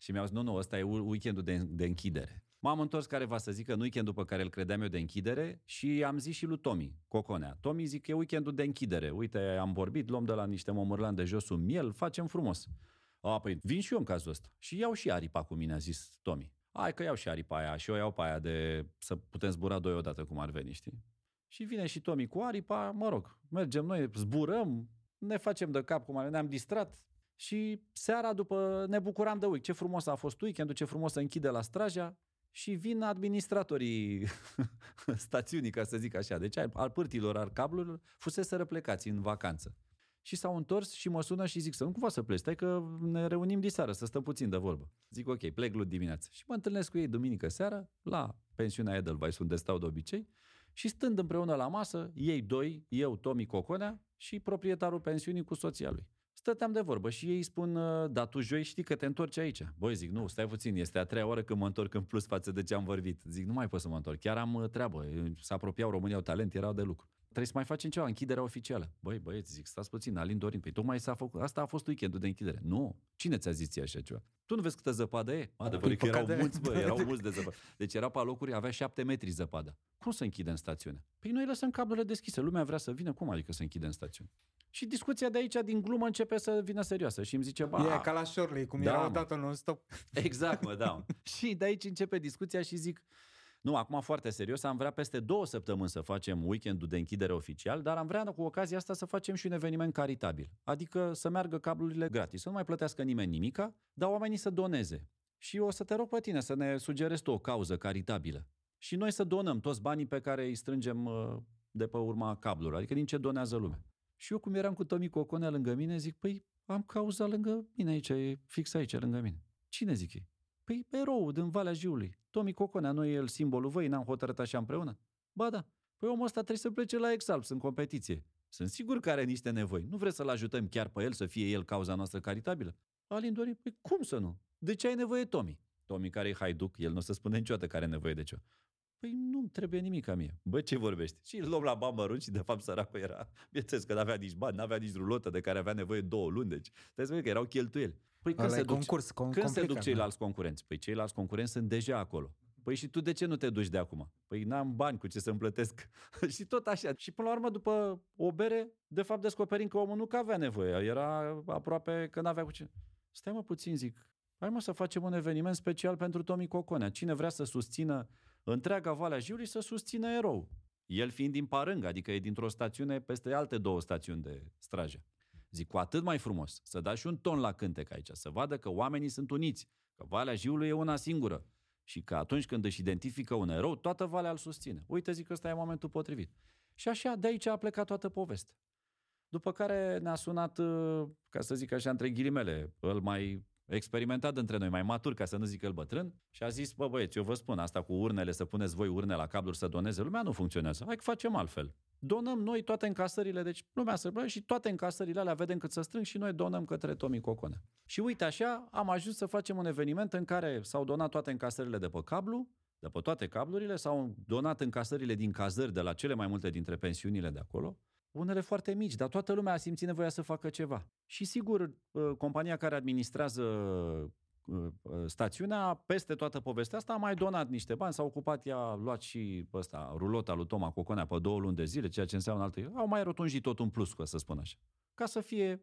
Și mi-au zis, nu, nu, ăsta e weekendul de, de închidere. M-am întors careva să zic că nu weekendul pe care îl credeam eu de închidere și am zis și lui Tomi, Coconea. Tomi zic că e weekendul de închidere. Uite, am vorbit, luăm de la niște momărlan de jos un miel, facem frumos. A, păi vin și eu în cazul ăsta. Și iau și aripa cu mine, a zis Tomi. Hai că iau și aripa aia și eu iau pe aia de să putem zbura doi odată cum ar veni, știi? Și vine și Tomi cu aripa, mă rog, mergem noi, zburăm, ne facem de cap cum ar ne-am distrat și seara după ne bucuram de week. Ce frumos a fost weekendul, ce frumos să închide la Straja și vin administratorii stațiunii, ca să zic așa, deci al pârtilor, al cablurilor, fusese răplecați în vacanță. Și s-au întors și mă sună și zic să nu cumva să pleci, stai că ne reunim diseară, să stăm puțin de vorbă. Zic ok, plec luni dimineață. Și mă întâlnesc cu ei duminică seara la pensiunea Edelweiss, unde stau de obicei, și stând împreună la masă, ei doi, eu, Tomi Coconea și proprietarul pensiunii cu soția lui. Stăteam de vorbă și ei spun, da, tu joi știi că te întorci aici. Băi, zic, nu, stai puțin, este a treia oră când mă întorc în plus față de ce am vorbit. Zic, nu mai pot să mă întorc, chiar am uh, treabă. S apropiau România, au talent, erau de lucru. Trebuie să mai facem ceva, închiderea oficială. Băi, băieți, zic, stați puțin, Alin Dorin, păi tocmai s-a făcut, asta a fost weekendul de închidere. Nu, cine ți-a zis ție așa ceva? Tu nu vezi câtă zăpadă e? Adevărul că erau mulți, bă, erau mulți de zăpadă. Deci era pe locuri, avea șapte metri zăpadă. Cum să închidem stațiunea? Păi noi lăsăm cablurile deschise, lumea vrea să vină, cum adică să închidem stațiune? Și discuția de aici, din glumă, începe să vină serioasă și îmi zice, ba... E ca la Shirley, cum da, era odată non-stop. Exact, mă, da. și de aici începe discuția și zic, nu, acum foarte serios, am vrea peste două săptămâni să facem weekendul de închidere oficial, dar am vrea cu ocazia asta să facem și un eveniment caritabil. Adică să meargă cablurile gratis, să nu mai plătească nimeni nimica, dar oamenii să doneze. Și o să te rog pe tine să ne sugerezi tu o cauză caritabilă. Și noi să donăm toți banii pe care îi strângem uh, de pe urma cablurilor, adică din ce donează lumea. Și eu cum eram cu Tomi Coconea lângă mine, zic, păi am cauza lângă mine aici, e fix aici, lângă mine. Cine zic ei? Păi erou din Valea Jiului. Tomi Coconea, nu e el simbolul voi, n-am hotărât așa împreună? Ba da. Păi omul ăsta trebuie să plece la Exalps în competiție. Sunt sigur că are niște nevoi. Nu vreți să-l ajutăm chiar pe el să fie el cauza noastră caritabilă? Alin Dorin, păi cum să nu? De ce ai nevoie Tomi? Tomi care e haiduc, el nu o să spune niciodată care are nevoie de ce. Păi nu trebuie nimic ca mie. Bă, ce vorbești? Și îl luăm la bani mărunți și de fapt săracul era, bineînțeles că n-avea nici bani, n-avea nici rulotă de care avea nevoie două luni, deci trebuie să că erau cheltuieli. Păi când, se duc, concurs, com- când se duc ceilalți da. concurenți? Păi ceilalți concurenți sunt deja acolo. Păi și tu de ce nu te duci de acum? Păi n-am bani cu ce să-mi plătesc. și tot așa. Și până la urmă, după o bere, de fapt descoperim că omul nu că avea nevoie. Era aproape că n-avea cu ce. Stai mă puțin, zic. Hai mă să facem un eveniment special pentru Tomi Coconea. Cine vrea să susțină întreaga Valea Jiului, să susțină erou. El fiind din Parâng, adică e dintr-o stațiune peste alte două stațiuni de strajă. Zic, cu atât mai frumos, să dați și un ton la cântec aici, să vadă că oamenii sunt uniți, că Valea Jiului e una singură și că atunci când își identifică un erou, toată Valea îl susține. Uite, zic că ăsta e momentul potrivit. Și așa, de aici a plecat toată povestea. După care ne-a sunat, uh, ca să zic așa, între ghilimele, îl mai experimentat între noi, mai matur, ca să nu zic el bătrân, și a zis, bă băieți, eu vă spun, asta cu urnele, să puneți voi urne la cabluri să doneze lumea, nu funcționează. Hai că facem altfel donăm noi toate încasările, deci lumea să și toate încasările alea vedem cât să strâng și noi donăm către Tomi Cocone. Și uite așa, am ajuns să facem un eveniment în care s-au donat toate încasările de pe cablu, de pe toate cablurile, s-au donat încasările din cazări de la cele mai multe dintre pensiunile de acolo, unele foarte mici, dar toată lumea a simțit nevoia să facă ceva. Și sigur, ă, compania care administrează Uh, uh, stațiunea, peste toată povestea asta, a mai donat niște bani, s-a ocupat, ea a luat și ăsta, rulota lui Toma Coconea pe două luni de zile, ceea ce înseamnă alte... Au mai rotunjit tot un plus, ca să spun așa. Ca să fie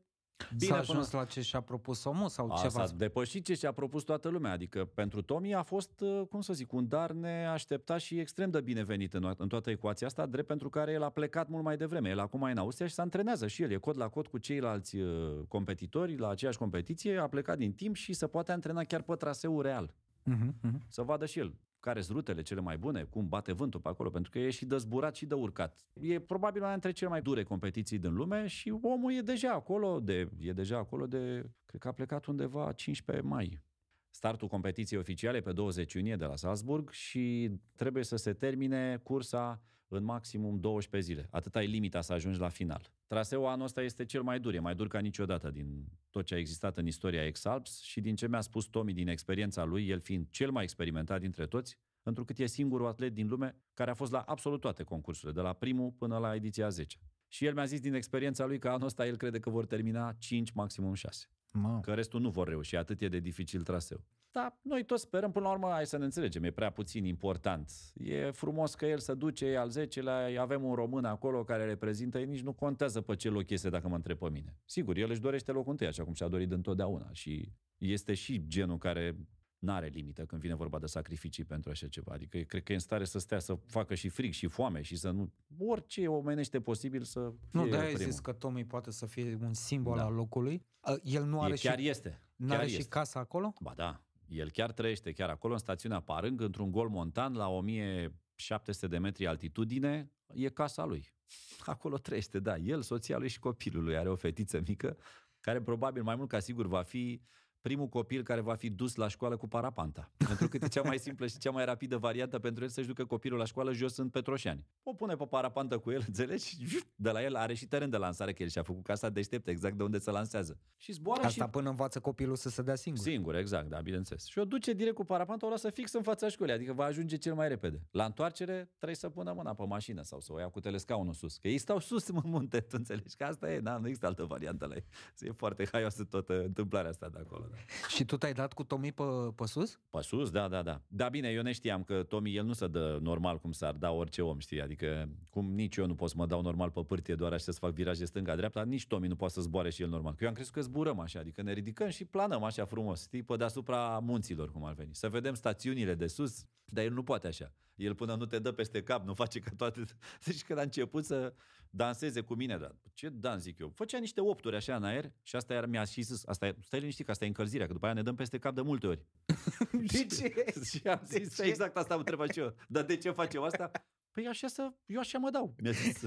Bine, s-a ajuns până... la ce și-a propus omul sau a, ceva? S-a depășit ce și-a propus toată lumea. Adică pentru Tomi a fost, uh, cum să zic, un dar neașteptat și extrem de binevenit în, în toată ecuația asta, drept pentru care el a plecat mult mai devreme. El acum e în Austria și se antrenează și el. E cod la cod cu ceilalți uh, competitori la aceeași competiție, a plecat din timp și se poate antrena chiar pe traseu real. Uh-huh, uh-huh. Să vadă și el care sunt rutele cele mai bune, cum bate vântul pe acolo, pentru că e și de zburat și de urcat. E probabil una dintre cele mai dure competiții din lume și omul e deja acolo de, e deja acolo de, cred că a plecat undeva 15 mai. Startul competiției oficiale pe 20 iunie de la Salzburg și trebuie să se termine cursa în maximum 12 zile. Atâta e limita să ajungi la final. Traseul anul ăsta este cel mai dur, e mai dur ca niciodată din tot ce a existat în istoria Exalps și din ce mi-a spus Tomi din experiența lui, el fiind cel mai experimentat dintre toți, întrucât e singurul atlet din lume care a fost la absolut toate concursurile, de la primul până la ediția 10. Și el mi-a zis din experiența lui că anul ăsta el crede că vor termina 5, maximum 6. Mă. că restul nu vor reuși, atât e de dificil traseu. Da, noi toți sperăm, până la urmă, hai să ne înțelegem, e prea puțin important. E frumos că el se duce, e al 10-lea, avem un român acolo care reprezintă, nici nu contează pe ce loc este dacă mă întreb pe mine. Sigur, el își dorește locul întâi, așa cum și-a dorit întotdeauna și este și genul care n-are limită când vine vorba de sacrificii pentru așa ceva. Adică cred că e în stare să stea să facă și frig și foame și să nu... Orice omenește posibil să fie Nu, de-aia ai primul. zis că Tommy poate să fie un simbol Da. al locului. Uh, El nu are E, chiar și, este. n-are chiar și este. casa acolo? Ba da, el chiar trăiește chiar acolo în stațiunea Parâng, într-un gol montan la 1700 de metri altitudine, e casa lui. Acolo trăiește, da, el, soția lui și copilul lui. Are o fetiță mică, care probabil mai mult ca sigur va fi primul copil care va fi dus la școală cu parapanta. Pentru că e cea mai simplă și cea mai rapidă variantă pentru el să-și ducă copilul la școală jos în Petroșani. O pune pe parapantă cu el, înțelegi? Și De la el are și teren de lansare, că el și-a făcut casa deștept exact de unde se lansează. Și zboară Asta și până învață copilul să se dea singur. Singur, exact, da, bineînțeles. Și o duce direct cu parapanta, o lasă fix în fața școlii, adică va ajunge cel mai repede. La întoarcere trebuie să pună mâna pe mașină sau să o ia cu telescaunul sus. Că ei stau sus în munte, tu înțelegi? Că asta e, da, nu există altă variantă la ei. E foarte haioasă toată întâmplarea asta de acolo. Da. Și tu te-ai dat cu Tommy pe, pe sus? Pe sus, da, da, da. Da, bine, eu ne știam că Tomi, el nu se dă normal cum s-ar da orice om, știi? Adică, cum nici eu nu pot să mă dau normal pe pârtie doar așa să fac viraje stânga-dreapta, nici Tomi nu poate să zboare și el normal. Că eu am crezut că zburăm așa, adică ne ridicăm și planăm așa frumos, știi, pe deasupra munților, cum ar veni. Să vedem stațiunile de sus, dar el nu poate așa. El până nu te dă peste cap, nu face ca toate... Deci când a început să danseze cu mine, dar ce dans zic eu? Făcea niște opturi așa în aer și asta iar mi-a și zis, asta e, stai liniștit că asta e încălzirea, că după aia ne dăm peste cap de multe ori. De ce? și am zis, ce? exact asta am întrebat și eu. Dar de ce facem asta? Păi așa să, eu așa mă dau. Mi-a zis.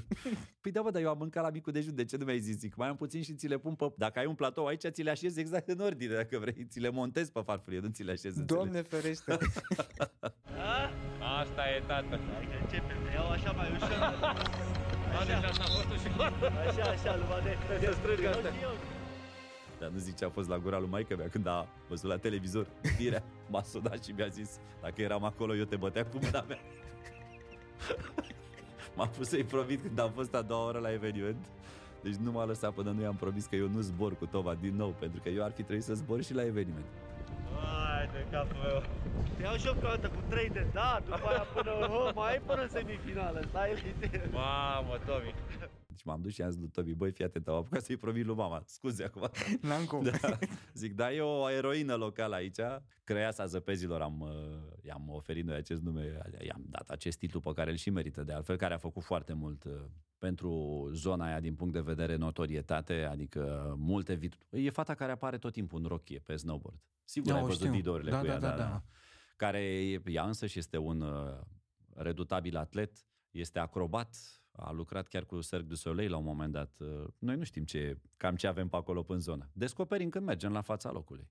Păi da, bă, dar eu am mâncat la micul dejun, de ce nu mi-ai zis? Zic, mai am puțin și ți le pun pe... Dacă ai un platou aici, ți le așezi exact în ordine, dacă vrei. Ți le montezi pe farfurie, nu ți le așezi. înțelegi? Doamne ferește! Asta e, tată. Hai că începem, le iau așa mai ușor. A, deci asta a fost ușor. Așa, așa, lui Vade. Se strâng astea. Dar nu zic ce a fost la gura lui maică mea când a văzut la televizor. Firea m-a sunat și mi-a zis, dacă eram acolo, eu te băteam cu mâna mea. M-a pus să-i promit când am fost a doua oră la eveniment. Deci nu m-a lăsat până nu i-am promis că eu nu zbor cu Tova din nou, pentru că eu ar fi trebuit să zbor și la eveniment. Hai de capul meu. Te iau și eu pe o dată cu 3 de da, după aia până, oh, mai ai până în semifinală, stai liniște. Mamă, Tomi. Deci m-am dus și am zis lui Tobi, băi, fii atent, am apucat să-i promit lui mama. Scuze acum. N-am cum. Da. Zic, da, e o eroină locală aici. Creasa zăpezilor am, uh, i-am oferit noi acest nume, i-am dat acest titlu pe care îl și merită de altfel, care a făcut foarte mult uh, pentru zona aia din punct de vedere notorietate, adică multe vid- E fata care apare tot timpul în rochie pe snowboard. Sigur Da, ai o văzut știu. videourile Da, cu da, ea, da, da. care e- ea însă și este un uh, redutabil atlet, este acrobat, a lucrat chiar cu Cirque du Soleil la un moment dat. Uh, Noi nu știm ce, cam ce avem pe acolo în zonă. Descoperim când mergem la fața locului.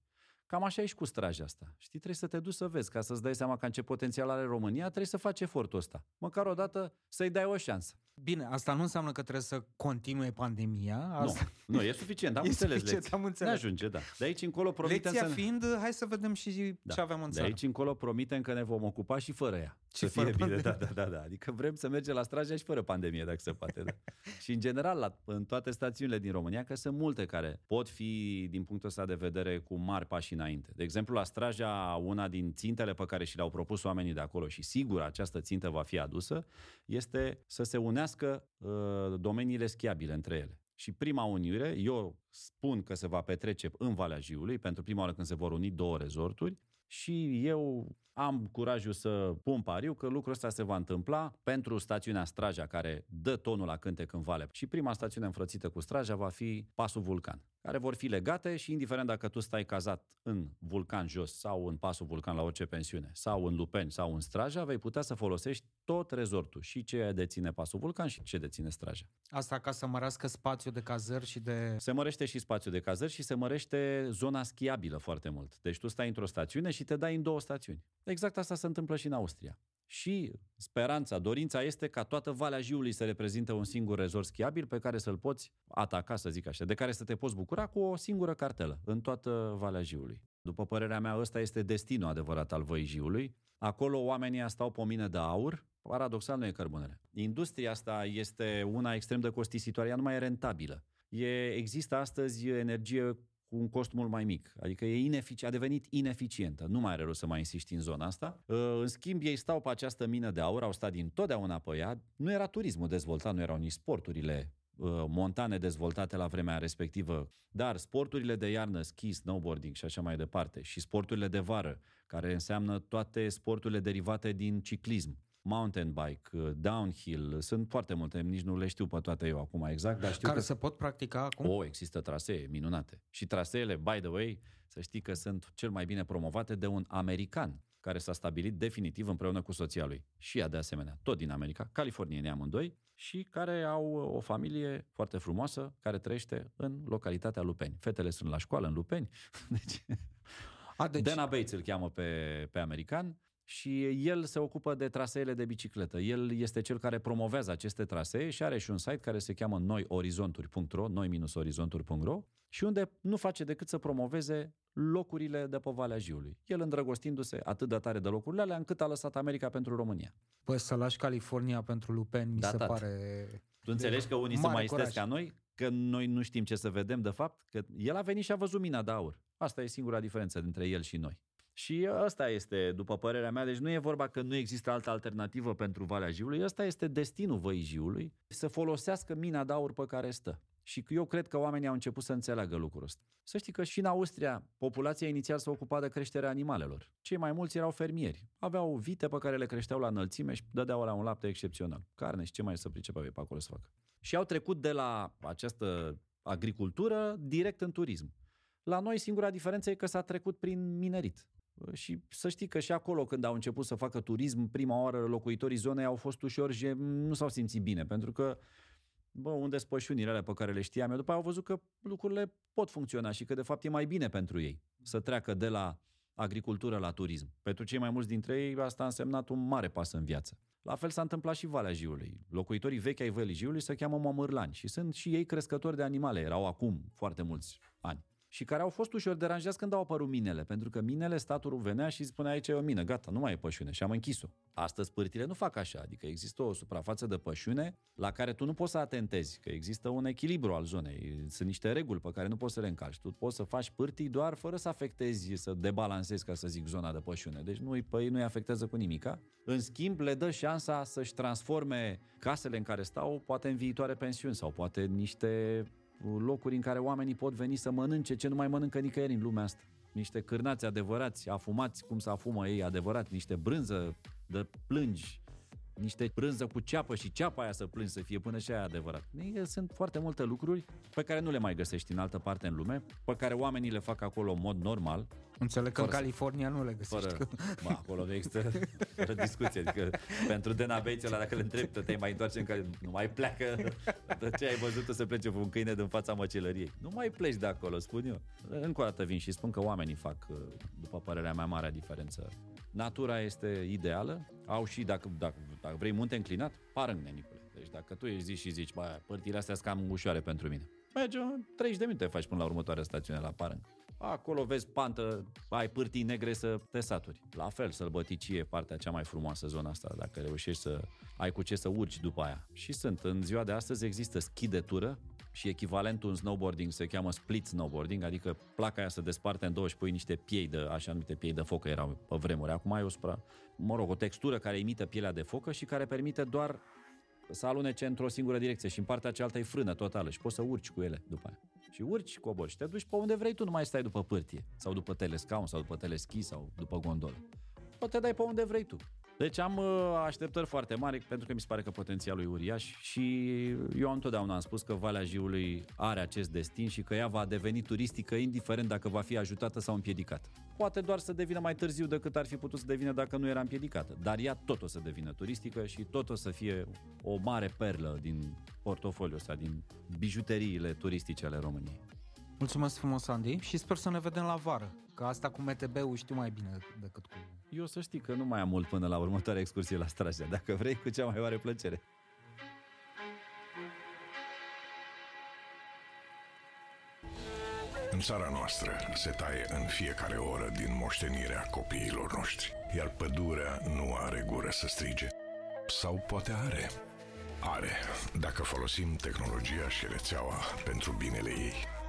Cam așa e și cu straja asta. Știi, trebuie să te duci să vezi, ca să-ți dai seama că în ce potențial are România, trebuie să faci efortul ăsta. Măcar o dată să-i dai o șansă. Bine, asta nu înseamnă că trebuie să continue pandemia. Asta... Nu, nu, e suficient, am E înțeles suficient, lecția. am înțeles. Ne ajunge, da. De aici încolo promitem Lecția să... fiind, hai să vedem și Da. ce avem în De țară. aici încolo promitem că ne vom ocupa și fără ea. Și să fie fără bine, da, pandemie. da, da, da. Adică vrem să mergem la Straja și fără pandemie, dacă se poate. Da. și în general, la, în toate stațiunile din România, că sunt multe care pot fi, din punctul ăsta de vedere, cu mari pași înainte. De exemplu, la Straja, una din țintele pe care și le-au propus oamenii de acolo și sigur această țintă va fi adusă, este să se unească uh, domeniile schiabile între ele. Și prima unire, eu spun că se va petrece în Valea Jiului, pentru prima oară când se vor uni două rezorturi, și eu am curajul să pun pariu că lucrul ăsta se va întâmpla pentru stațiunea Straja, care dă tonul la cântec în vale. Și prima stațiune înfrățită cu Straja va fi Pasul Vulcan, care vor fi legate și indiferent dacă tu stai cazat în Vulcan jos sau în Pasul Vulcan la orice pensiune, sau în Lupeni sau în Straja, vei putea să folosești tot rezortul, și ce deține Pasul Vulcan și ce deține Straja. Asta ca să mărească spațiul de cazări și de... Se mărește și spațiul de cazări și se mărește zona schiabilă foarte mult. Deci tu stai într-o stațiune și te dai în două stațiuni. Exact asta se întâmplă și în Austria. Și speranța, dorința este ca toată Valea Jiului să reprezinte un singur rezort schiabil pe care să-l poți ataca, să zic așa, de care să te poți bucura cu o singură cartelă în toată Valea Jiului. După părerea mea, ăsta este destinul adevărat al Văii Jiului. Acolo oamenii stau pe o mină de aur, paradoxal nu e cărbunele. Industria asta este una extrem de costisitoare, ea nu mai e rentabilă. E, există astăzi energie cu un cost mult mai mic. Adică e inefici- a devenit ineficientă. Nu mai are rost să mai insisti în zona asta. Uh, În schimb, ei stau pe această mină de aur, au stat din totdeauna pe ea. Nu era turismul dezvoltat, nu erau nici sporturile uh, montane dezvoltate la vremea respectivă, dar sporturile de iarnă, ski, snowboarding și așa mai departe, și sporturile de vară, care înseamnă toate sporturile derivate din ciclism, mountain bike, uh, downhill, sunt foarte multe, nici nu le știu pe toate eu acum exact, dar știu Care că se pot practica acum? o, există trasee minunate. Și traseele, by the way, să știi că sunt cel mai bine promovate de un american care s-a stabilit definitiv împreună cu soția lui. Și ea de asemenea, tot din America, californieni amândoi, și care au o familie foarte frumoasă care trăiește în localitatea Lupeni. Fetele sunt la școală în Lupeni. Deci, A, deci, Dana Bates îl cheamă pe, pe american și el se ocupă de traseele de bicicletă. El este cel care promovează aceste trasee și are și un site care se cheamă noiorizonturi.ro, noi-orizonturi.ro și unde nu face decât să promoveze locurile de pe Valea Jiului. El îndrăgostindu-se atât de tare de locurile alea încât a lăsat America pentru România. Păi să lași California pentru lupeni, mi Da, se tati. pare... Tu înțelegi că unii Mare sunt mai curaj. isteți ca noi? Că noi nu știm ce să vedem de fapt? Că el a venit și a văzut mina de aur. Asta e singura diferență dintre el și noi. Și ăsta este, după părerea mea, deci nu e vorba că nu există altă alternativă pentru Valea Jiului, ăsta este destinul Văii Jiului, să folosească mina de aur pe care stă. Și eu cred că oamenii au început să înțeleagă lucrul ăsta. Să știi că și în Austria, populația inițial s-a ocupat de creșterea animalelor. Cei mai mulți erau fermieri. Aveau vite pe care le creșteau la înălțime și dădeau la un lapte excepțional. Carne și ce mai să pricepeau ei pe acolo să facă. Și au trecut de la această agricultură direct în turism. La noi singura diferență e că s-a trecut prin minerit. Și să știi că și acolo când au început să facă turism, prima oară locuitorii zonei au fost ușor și nu s-au simțit bine, pentru că bă, unde sunt pășunile alea pe care le știam eu, după aia au văzut că lucrurile pot funcționa și că de fapt e mai bine pentru ei să treacă de la agricultură la turism. Pentru cei mai mulți dintre ei asta a însemnat un mare pas în viață. La fel s-a întâmplat și Valea Jiului. Locuitorii vechi ai Vălii Jiului se cheamă momârlani și sunt și ei crescători de animale. Erau acum foarte mulți ani și care au fost ușor deranjați când au apărut minele, pentru că minele, statul venea și spunea aici e o mină, gata, nu mai e pășune și am închis-o. Astăzi pârtile nu fac așa, adică există o suprafață de pășune la care tu nu poți să atentezi, că există un echilibru al zonei, sunt niște reguli pe care nu poți să le încalci. Tu poți să faci pârtii doar fără să afectezi, să debalancezi, ca să zic, zona de pășune. Deci nu-i, pe ei nu-i afectează cu nimica. În schimb, le dă șansa să-și transforme casele în care stau, poate în viitoare pensiuni sau poate niște locuri în care oamenii pot veni să mănânce ce nu mai mănâncă nicăieri în lumea asta. Niște cârnați adevărați, afumați, cum să afumă ei adevărat, niște brânză de plângi, niște brânză cu ceapă și ceapa aia să plângi să fie până și aia adevărat. Ei, Sunt foarte multe lucruri pe care nu le mai găsești în altă parte în lume, pe care oamenii le fac acolo în mod normal, Înțeleg că în Fără să- California nu le găsești. fără, ba, acolo nu există fără discuție. Adică pentru Dena Bates ăla, dacă le întrebi, te mai întoarce în care nu mai pleacă. De ce ai văzut să plece cu un câine din fața măcelăriei? Nu mai pleci de acolo, spun eu. Încă o dată vin și spun că oamenii fac, după părerea mea, marea diferență. Natura este ideală. Au și, dacă, dacă, dacă vrei munte înclinat, parâng, nenicule. Deci dacă tu ești zi și zici, bă, părțile astea sunt cam ușoare pentru mine. Mergi în 30 de minute faci până la următoarea stațiune la Parâng. Acolo vezi pantă, ai pârtii negre să te saturi. La fel, sălbăticie, partea cea mai frumoasă zona asta, dacă reușești să ai cu ce să urci după aia. Și sunt, în ziua de astăzi există schi de tură și echivalentul în snowboarding se cheamă split snowboarding, adică placa aia se desparte în două și pui niște piei de, așa numite piei de focă erau pe vremuri. Acum ai o supra, mă rog, o textură care imită pielea de focă și care permite doar să alunece într-o singură direcție și în partea cealaltă e frână totală și poți să urci cu ele după aia. Și urci, cobori și te duci pe unde vrei tu, nu mai stai după pârtie sau după telescaun sau după teleschi sau după gondolă. Poți te dai pe unde vrei tu. Deci am uh, așteptări foarte mari pentru că mi se pare că potențialul e uriaș și eu întotdeauna am spus că Valea Jiului are acest destin și că ea va deveni turistică indiferent dacă va fi ajutată sau împiedicată. Poate doar să devină mai târziu decât ar fi putut să devină dacă nu era împiedicată, dar ea tot o să devină turistică și tot o să fie o mare perlă din portofoliul ăsta, din bijuteriile turistice ale României. Mulțumesc frumos, Andy, și sper să ne vedem la vară, că asta cu MTB-ul știu mai bine decât cu... Eu să știi că nu mai am mult până la următoarea excursie la Straja. Dacă vrei, cu cea mai mare plăcere. În țara noastră se taie în fiecare oră din moștenirea copiilor noștri, iar pădurea nu are gură să strige. Sau poate are. Are, dacă folosim tehnologia și rețeaua pentru binele ei.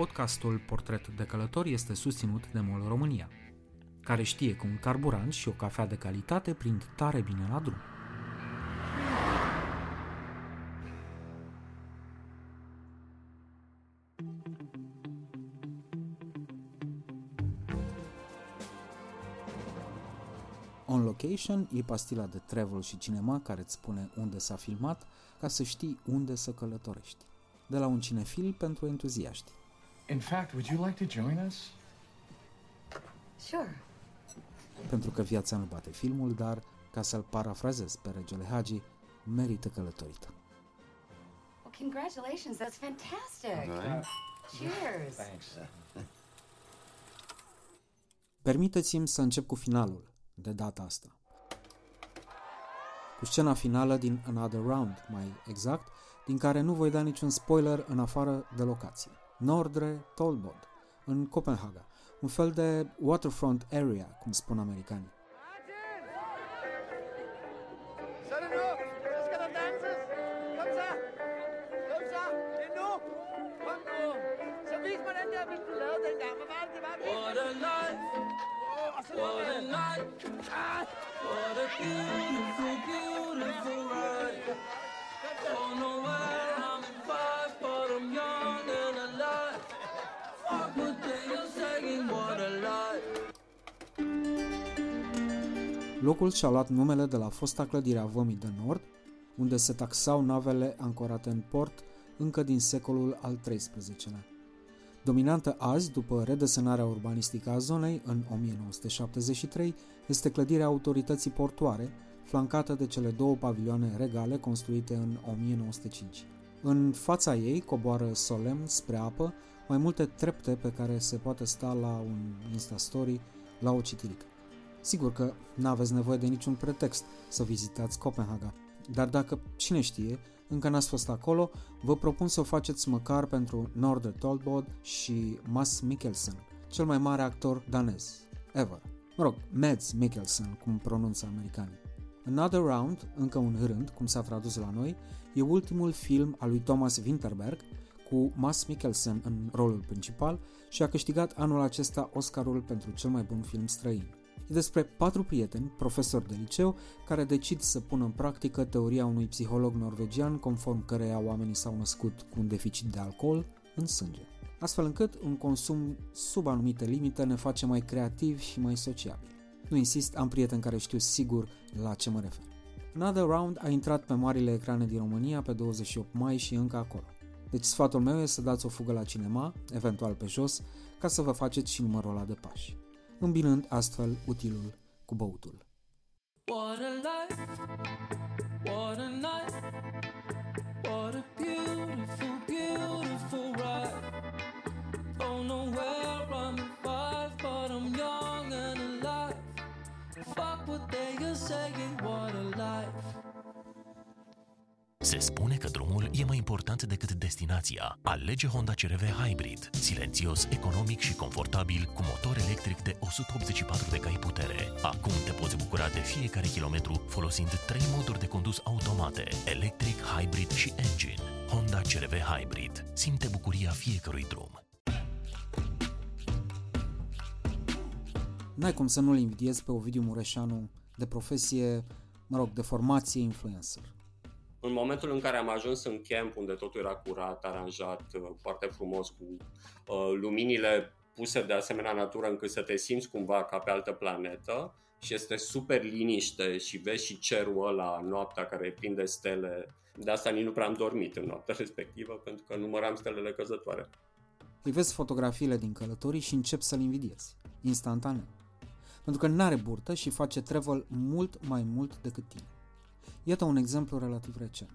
Podcastul Portret de Călător este susținut de MOL România, care știe că un carburant și o cafea de calitate prind tare bine la drum. On Location e pastila de travel și cinema care îți spune unde s-a filmat ca să știi unde să călătorești. De la un cinefil pentru entuziaști. In fact, would you like to join us? Sure. Pentru că viața nu bate filmul, dar, ca să-l parafrazez pe regele Hagi, merită călătorită. Well, congratulations. That's fantastic. Cheers. Permiteți-mi să încep cu finalul, de data asta. Cu scena finală din Another Round, mai exact, din care nu voi da niciun spoiler în afară de locație. Nordre Tolbod, în Copenhaga, un fel de waterfront area, cum spun americanii. Locul și-a luat numele de la fosta clădire a Vămii de Nord, unde se taxau navele ancorate în port încă din secolul al XIII-lea. Dominantă azi, după redesenarea urbanistică a zonei, în 1973, este clădirea autorității portoare, flancată de cele două pavilioane regale construite în 1905. În fața ei coboară solemn spre apă mai multe trepte pe care se poate sta la un Instastory la o citirică. Sigur că nu aveți nevoie de niciun pretext să vizitați Copenhaga, dar dacă, cine știe, încă n-ați fost acolo, vă propun să o faceți măcar pentru Nordre Tolbod și Mads Mikkelsen, cel mai mare actor danez, ever. Mă rog, Mads Mikkelsen, cum pronunță americanii. Another Round, încă un rând, cum s-a tradus la noi, e ultimul film al lui Thomas Winterberg, cu Mads Mikkelsen în rolul principal și a câștigat anul acesta Oscarul pentru cel mai bun film străin. E despre patru prieteni, profesori de liceu, care decid să pună în practică teoria unui psiholog norvegian conform căreia oamenii s-au născut cu un deficit de alcool în sânge. Astfel încât un consum sub anumite limite ne face mai creativi și mai sociabili. Nu insist, am prieteni care știu sigur la ce mă refer. Another Round a intrat pe marile ecrane din România pe 28 mai și încă acolo. Deci sfatul meu este să dați o fugă la cinema, eventual pe jos, ca să vă faceți și numărul ăla de pași îmbinând astfel utilul cu băutul. What a life, what a night, what a beautiful, beautiful ride. Don't know where I'm five, but I'm young and alive. Fuck what they are saying, what a life. Se spune că drumul e mai important decât destinația. Alege Honda CRV Hybrid, silențios, economic și confortabil, cu motor electric de 184 de cai putere. Acum te poți bucura de fiecare kilometru folosind trei moduri de condus automate, electric, hybrid și engine. Honda CRV Hybrid. Simte bucuria fiecărui drum. N-ai cum să nu-l invidiezi pe Ovidiu Mureșanu de profesie, mă rog, de formație influencer. În momentul în care am ajuns în camp, unde totul era curat, aranjat, uh, foarte frumos, cu uh, luminile puse de asemenea natură încât să te simți cumva ca pe altă planetă și este super liniște și vezi și cerul ăla noaptea care e plin de stele. De asta nici nu prea am dormit în noaptea respectivă pentru că număram stelele căzătoare. Îi vezi fotografiile din călătorii și începi să-l invidiezi, instantaneu. Pentru că n-are burtă și face travel mult mai mult decât tine. Iată un exemplu relativ recent.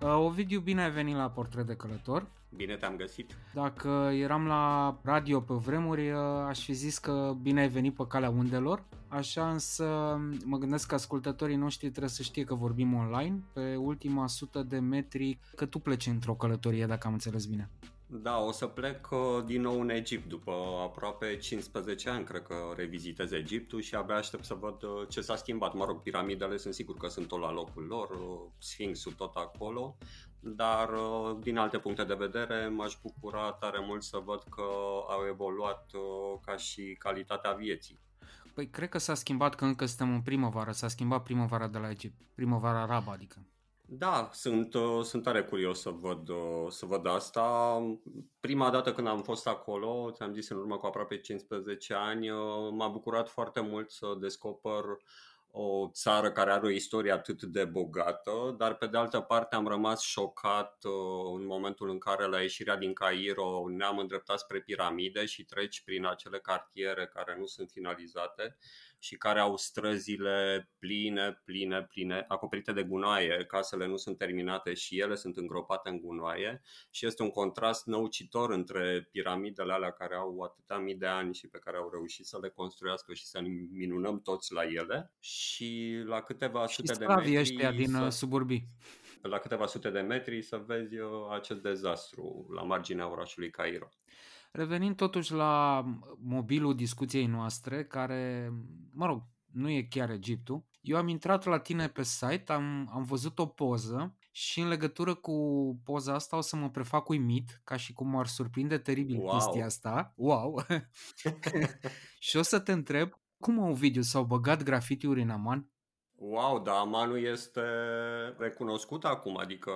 Uh, Ovidiu, bine ai venit la Portret de Călător. Bine te-am găsit. Dacă eram la radio pe vremuri, uh, aș fi zis că bine ai venit pe calea undelor. Așa însă mă gândesc că ascultătorii noștri trebuie să știe că vorbim online pe ultima sută de metri, că tu pleci într-o călătorie, dacă am înțeles bine. Da, o să plec uh, din nou în Egipt după aproape 15 ani, cred că revizitez Egiptul și abia aștept să văd uh, ce s-a schimbat. Mă rog, piramidele sunt sigur că sunt tot la locul lor, uh, Sfinxul tot acolo, dar din alte puncte de vedere m-aș bucura tare mult să văd că au evoluat ca și calitatea vieții. Păi cred că s-a schimbat că încă suntem în primăvară, s-a schimbat primăvara de la Egipt, primăvara arabă adică. Da, sunt, uh, sunt tare curios să văd, uh, să văd asta. Prima dată când am fost acolo, ți-am zis în urmă cu aproape 15 ani, uh, m-a bucurat foarte mult să descoper o țară care are o istorie atât de bogată, dar pe de altă parte am rămas șocat în momentul în care la ieșirea din Cairo ne-am îndreptat spre piramide și treci prin acele cartiere care nu sunt finalizate și care au străzile pline, pline, pline, acoperite de gunoaie, casele nu sunt terminate și ele sunt îngropate în gunoaie și este un contrast năucitor între piramidele alea care au atâtea mii de ani și pe care au reușit să le construiască și să ne minunăm toți la ele și la câteva și sute de metri ăștia din să, uh, suburbii. la câteva sute de metri să vezi uh, acest dezastru la marginea orașului Cairo. Revenind totuși la mobilul discuției noastre, care, mă rog, nu e chiar Egiptul, eu am intrat la tine pe site, am, am văzut o poză și în legătură cu poza asta o să mă prefac uimit, ca și cum m-ar surprinde teribil Wow. chestia asta. Wow! și o să te întreb, cum au video s-au băgat grafitiuri în Aman? Wow, dar Amanul este recunoscut acum, adică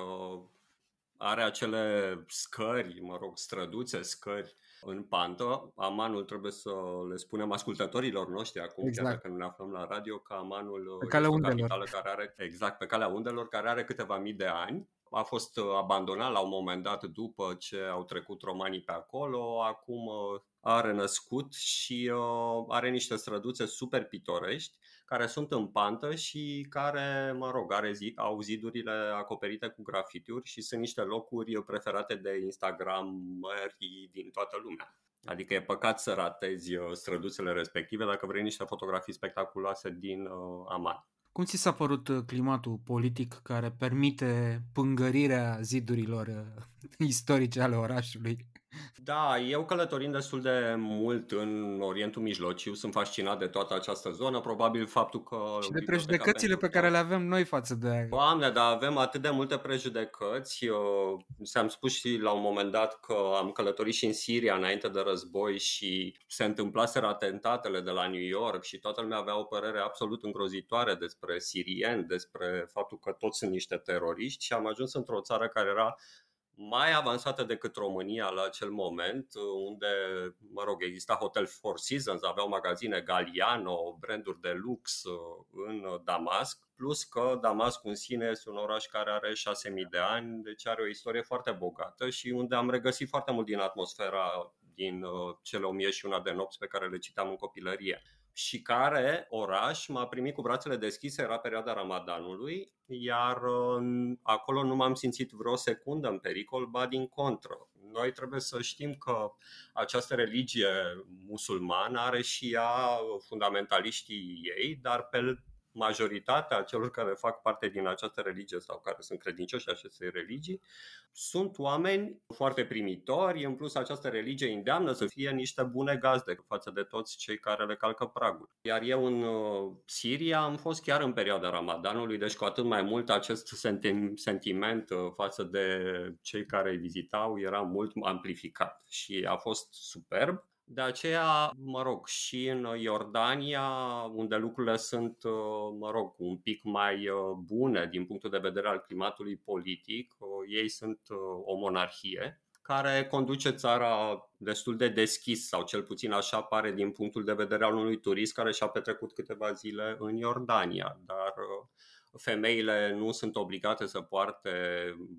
are acele scări, mă rog, străduțe, scări în pantă. Amanul trebuie să le spunem ascultătorilor noștri acum, Exact. chiar dacă nu ne aflăm la radio, că Amanul Pe calea este o undelor. capitală care are, exact, pe calea undelor, care are câteva mii de ani. A fost uh, abandonat la un moment dat după ce au trecut romanii pe acolo, acum uh, a renăscut și uh, are niște străduțe super pitorești care sunt în pantă și care, mă rog, are zi, au zidurile acoperite cu grafitiuri și sunt niște locuri preferate de Instagrameri din toată lumea. Adică e păcat să ratezi uh, străduțele respective dacă vrei niște fotografii spectaculoase din uh, Aman. Cum ți s-a părut uh, climatul politic care permite pângărirea zidurilor uh, istorice ale orașului? Da, eu călătorind destul de mult în Orientul Mijlociu, sunt fascinat de toată această zonă, probabil faptul că... Și de Biblioteca prejudecățile pe pentru care le avem noi față de... Doamne, dar avem atât de multe prejudecăți. Eu, ți-am spus și la un moment dat că am călătorit și în Siria înainte de război și se întâmplaseră atentatele de la New York și toată lumea avea o părere absolut îngrozitoare despre sirieni, despre faptul că toți sunt niște teroriști și am ajuns într-o țară care era mai avansată decât România la acel moment, unde, mă rog, exista Hotel Four Seasons, aveau magazine Galliano, branduri de lux uh, în Damasc, plus că Damasc în sine este un oraș care are 6.000 de ani, deci are o istorie foarte bogată și unde am regăsit foarte mult din atmosfera din uh, cele 1001 de nopți pe care le citam în copilărie și care oraș m-a primit cu brațele deschise, era perioada Ramadanului, iar uh, acolo nu m-am simțit vreo secundă în pericol, ba din contră. Noi trebuie să știm că această religie musulmană are și ea fundamentaliștii ei, dar pe majoritatea celor care fac parte din această religie sau care sunt credincioși acestei religii sunt oameni foarte primitori, în plus această religie îndeamnă să fie niște bune gazde față de toți cei care le calcă pragul. Iar eu în uh, Siria am fost chiar în perioada Ramadanului, deci cu atât mai mult acest senti- sentiment uh, față de cei care îi vizitau era mult amplificat și a fost superb. De aceea, mă rog, și în Iordania, unde lucrurile sunt, uh, mă rog, un pic mai uh, bune din punctul de vedere al climatului politic, uh, ei sunt uh, o monarhie care conduce țara destul de deschis, sau cel puțin așa pare din punctul de vedere al unui turist care și-a petrecut câteva zile în Iordania. Dar uh, femeile nu sunt obligate să poarte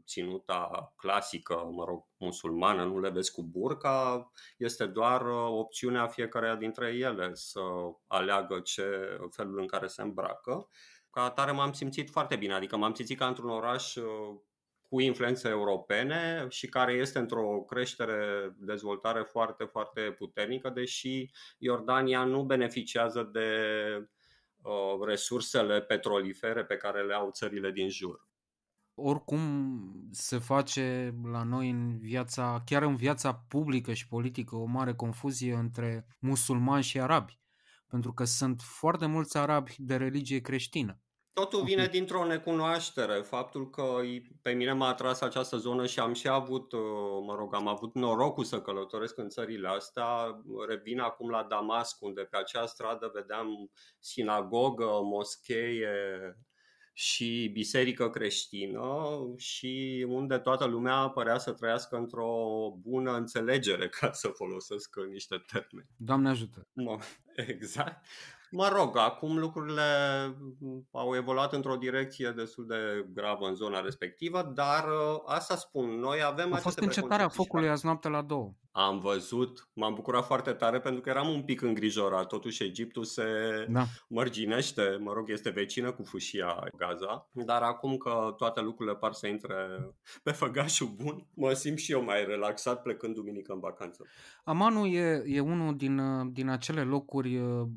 ținuta clasică, mă rog, musulmană, nu le vezi cu burca, este doar uh, opțiunea fiecarea dintre ele să aleagă ce felul în care se îmbracă. Ca atare m-am simțit foarte bine, adică m-am simțit ca într-un oraș uh, cu influențe europene și care este într-o creștere, dezvoltare foarte, foarte puternică, deși Iordania nu beneficiază de uh, resursele petrolifere pe care le au țările din jur. Oricum se face la noi în viața, chiar în viața publică și politică, o mare confuzie între musulmani și arabi. Pentru că sunt foarte mulți arabi de religie creștină. Totul vine dintr-o necunoaștere. Faptul că pe mine m-a atras această zonă și am și avut, uh, mă rog, am avut norocul să călătoresc în țările astea. Revin acum la Damasc, unde pe acea stradă vedeam sinagogă, moscheie, și biserică creștină și unde toată lumea părea să trăiască într-o bună înțelegere, ca să folosesc niște termeni. Doamne ajută! Exact. Mă rog, acum lucrurile au evoluat într-o direcție destul de gravă în zona respectivă, dar uh, asta spun, noi avem A fost încetarea focului azi noapte la două. Am văzut, m-am bucurat foarte tare pentru că eram un pic îngrijorat. Totuși Egiptul se da. mărginește, mă rog, este vecină cu fâșia Gaza, dar acum că toate lucrurile par să intre pe făgașul bun, mă simt și eu mai relaxat plecând duminică în vacanță. Amanul e, e unul din, din acele locuri uh,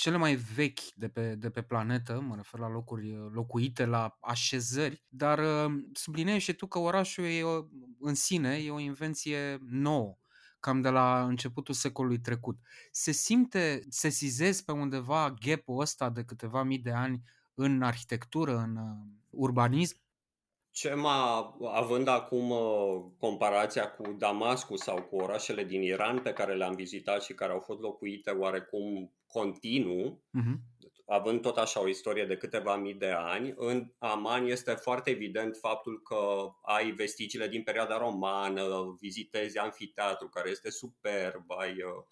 cele mai vechi de pe, de pe planetă, mă refer la locuri uh, locuite, la așezări, dar uh, sublineai și tu că orașul e o, în sine e o invenție nouă cam de la începutul secolului trecut. Se simte, se sizezi pe undeva gap-ul ăsta de câteva mii de ani în arhitectură, în uh, urbanism? Ce m-a, având acum comparația cu Damascus sau cu orașele din Iran pe care le-am vizitat și care au fost locuite oarecum continuu, uh-huh. având tot așa o istorie de câteva mii de ani, în Aman este foarte evident faptul că ai vestigiile din perioada romană, vizitezi amfiteatru care este superb, ai uh,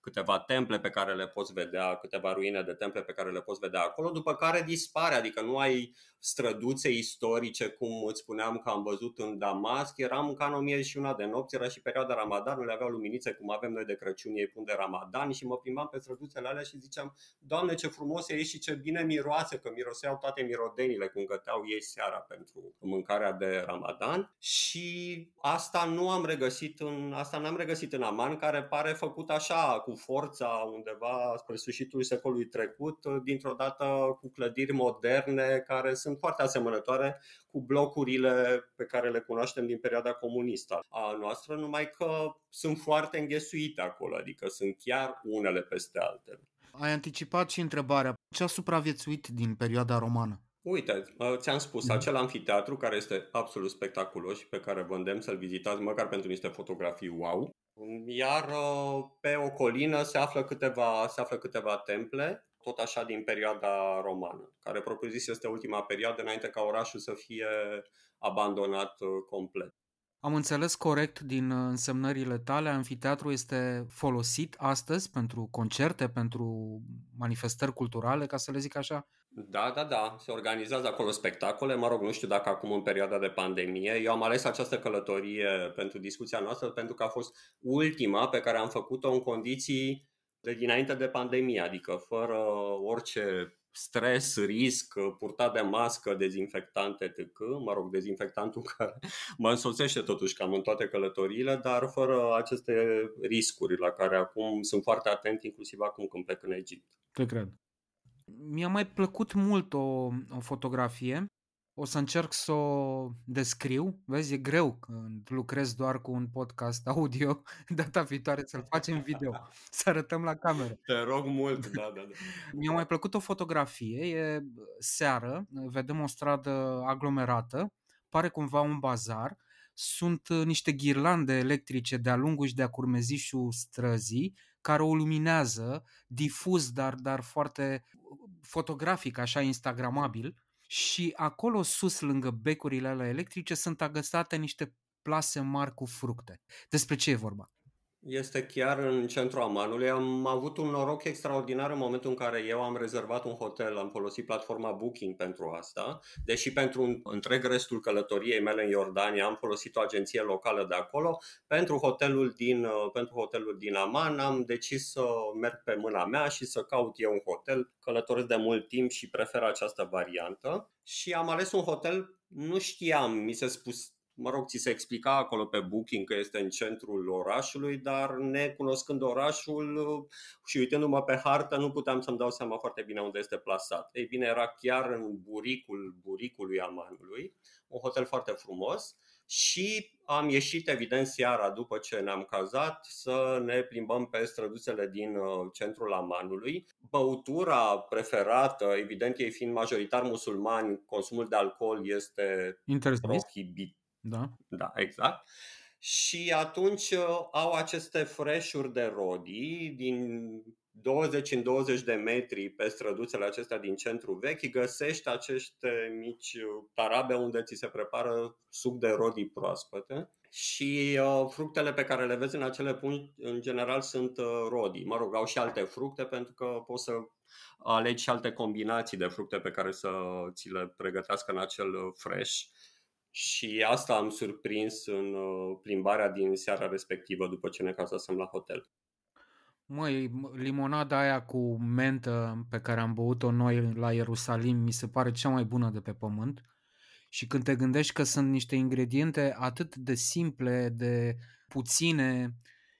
câteva temple pe care le poți vedea, câteva ruine de temple pe care le poți vedea acolo, după care dispare, adică nu ai străduțe istorice, cum îți spuneam că am văzut în Damasc, eram ca în 1001 de nopți, era și perioada Ramadanului, aveau luminițe cum avem noi de Crăciun, ei pun de Ramadan și mă plimbam pe străduțele alea și ziceam, Doamne ce frumos e și ce bine miroase, că miroseau toate mirodenile cum găteau ei seara pentru mâncarea de Ramadan. Și asta nu am regăsit în, asta n-am regăsit în Aman, care pare făcut așa, cu forța undeva spre sfârșitul secolului trecut, dintr-o dată cu clădiri moderne care sunt foarte asemănătoare cu blocurile pe care le cunoaștem din perioada comunistă a noastră, numai că sunt foarte înghesuite acolo, adică sunt chiar unele peste altele. Ai anticipat și întrebarea, ce a supraviețuit din perioada romană? Uite, ți-am spus, mm. acel anfiteatru care este absolut spectaculos și pe care vă îndemn să-l vizitați, măcar pentru niște fotografii wow. Iar uh, pe o colină se află câteva, se află câteva temple, tot așa din perioada romană, care propriu-zis este ultima perioadă înainte ca orașul să fie abandonat uh, complet. Am înțeles corect din uh, însemnările tale, anfiteatru este folosit astăzi pentru concerte, pentru manifestări culturale, ca să le zic așa? Da, da, da. Se organizează acolo spectacole. Mă rog, nu știu dacă acum în perioada de pandemie. Eu am ales această călătorie pentru discuția noastră pentru că a fost ultima pe care am făcut-o în condiții de dinainte de pandemie, adică fără orice stres, risc, purtat de mască, dezinfectante, etc. Mă rog, dezinfectantul care mă însoțește totuși cam în toate călătoriile, dar fără aceste riscuri la care acum sunt foarte atent, inclusiv acum când plec în Egipt. Te cred. Mi-a mai plăcut mult o, o fotografie. O să încerc să o descriu. Vezi, e greu când lucrez doar cu un podcast audio. Data viitoare să-l facem video, să arătăm la cameră. Te rog mult, da, da, da. Mi-a mai plăcut o fotografie. E seară, vedem o stradă aglomerată, pare cumva un bazar. Sunt niște ghirlande electrice de-a lungul și de-a curmezișul străzii care o luminează difuz, dar, dar foarte fotografic, așa instagramabil și acolo sus, lângă becurile alea electrice, sunt agăsate niște plase mari cu fructe. Despre ce e vorba? Este chiar în centrul Amanului. Am avut un noroc extraordinar în momentul în care eu am rezervat un hotel, am folosit platforma Booking pentru asta, deși pentru un întreg restul călătoriei mele în Iordania am folosit o agenție locală de acolo. Pentru hotelul din, uh, pentru hotelul din Aman am decis să merg pe mâna mea și să caut eu un hotel. Călătoresc de mult timp și prefer această variantă și am ales un hotel Nu știam, mi se spus, mă rog, ți se explica acolo pe booking că este în centrul orașului, dar necunoscând orașul și uitându-mă pe hartă, nu puteam să-mi dau seama foarte bine unde este plasat. Ei bine, era chiar în buricul buricului Amanului, un hotel foarte frumos și am ieșit evident seara după ce ne-am cazat să ne plimbăm pe străduțele din uh, centrul Amanului. Băutura preferată, evident ei fiind majoritar musulmani, consumul de alcool este prohibit. Da. Da, exact. Și atunci uh, au aceste freșuri de rodi din 20 în 20 de metri pe străduțele acestea din centru vechi, găsești aceste mici tarabe unde ți se prepară suc de rodii proaspăte și uh, fructele pe care le vezi în acele pungi, în general, sunt uh, rodii. Mă rog, au și alte fructe pentru că poți să alegi și alte combinații de fructe pe care să ți le pregătească în acel uh, fresh. Și asta am surprins în uh, plimbarea din seara respectivă după ce ne cazasem la hotel. Măi, limonada aia cu mentă pe care am băut-o noi la Ierusalim mi se pare cea mai bună de pe pământ. Și când te gândești că sunt niște ingrediente atât de simple, de puține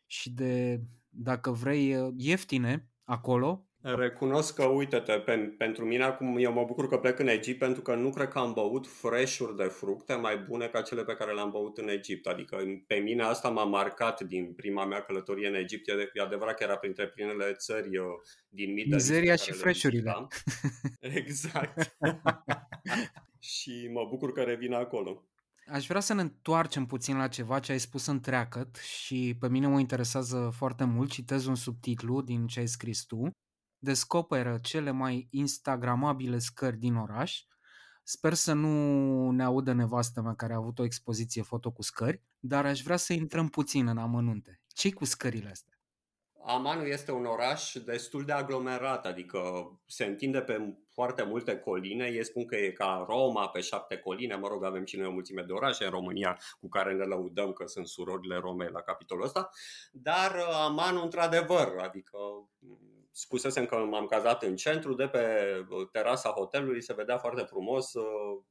și de, dacă vrei, ieftine acolo, Recunosc că, uite-te, pen, pentru mine acum eu mă bucur că plec în Egipt pentru că nu cred că am băut fresh-uri de fructe mai bune ca cele pe care le-am băut în Egipt. Adică pe mine asta m-a marcat din prima mea călătorie în Egipt. E adevărat că era printre primele țări din Middle Mizeria și fresh-urile. Exact. și mă bucur că revin acolo. Aș vrea să ne întoarcem puțin la ceva ce ai spus în treacăt și pe mine mă interesează foarte mult. Citez un subtitlu din ce ai scris tu descoperă cele mai instagramabile scări din oraș. Sper să nu ne audă nevastă mea care a avut o expoziție foto cu scări, dar aș vrea să intrăm puțin în amănunte. ce cu scările astea? Amanu este un oraș destul de aglomerat, adică se întinde pe foarte multe coline. Ei spun că e ca Roma pe șapte coline, mă rog, avem și noi o mulțime de orașe în România cu care ne lăudăm că sunt surorile Romei la capitolul ăsta, dar Amanu într-adevăr, adică spusesem că m-am cazat în centru, de pe uh, terasa hotelului se vedea foarte frumos, uh,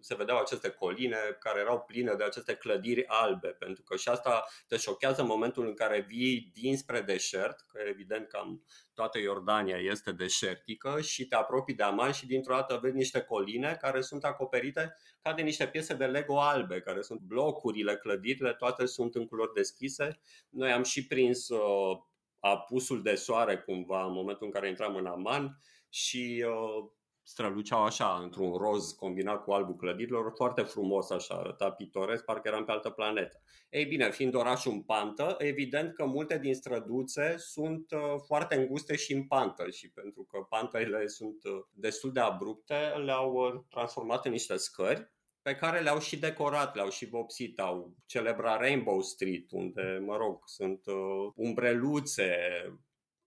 se vedeau aceste coline care erau pline de aceste clădiri albe, pentru că și asta te șochează în momentul în care vii dinspre deșert, că evident cam toată Iordania este deșertică și te apropii de Aman și dintr-o dată vezi niște coline care sunt acoperite ca de niște piese de Lego albe, care sunt blocurile, clădirile, toate sunt în culori deschise. Noi am și prins uh, apusul de soare cumva în momentul în care intram în Aman și uh, străluceau așa într-un roz combinat cu albul clădirilor, foarte frumos așa, arăta pitoresc, parcă eram pe altă planetă. Ei bine, fiind orașul în pantă, evident că multe din străduțe sunt uh, foarte înguste și în pantă și pentru că pantele sunt uh, destul de abrupte, le-au uh, transformat în niște scări pe care le-au și decorat, le-au și vopsit, au celebrat Rainbow Street, unde, mă rog, sunt uh, umbreluțe,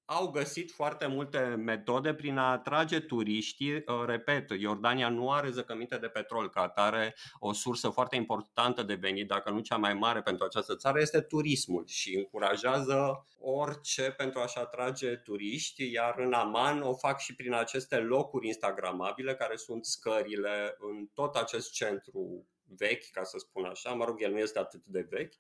au găsit foarte multe metode prin a atrage turiștii. Uh, repet, Iordania nu are zăcăminte de petrol, ca atare o sursă foarte importantă de venit, dacă nu cea mai mare pentru această țară, este turismul și încurajează orice pentru a-și atrage turiști, iar în Aman o fac și prin aceste locuri instagramabile, care sunt scările în tot acest centru vechi, ca să spun așa, mă rog, el nu este atât de vechi,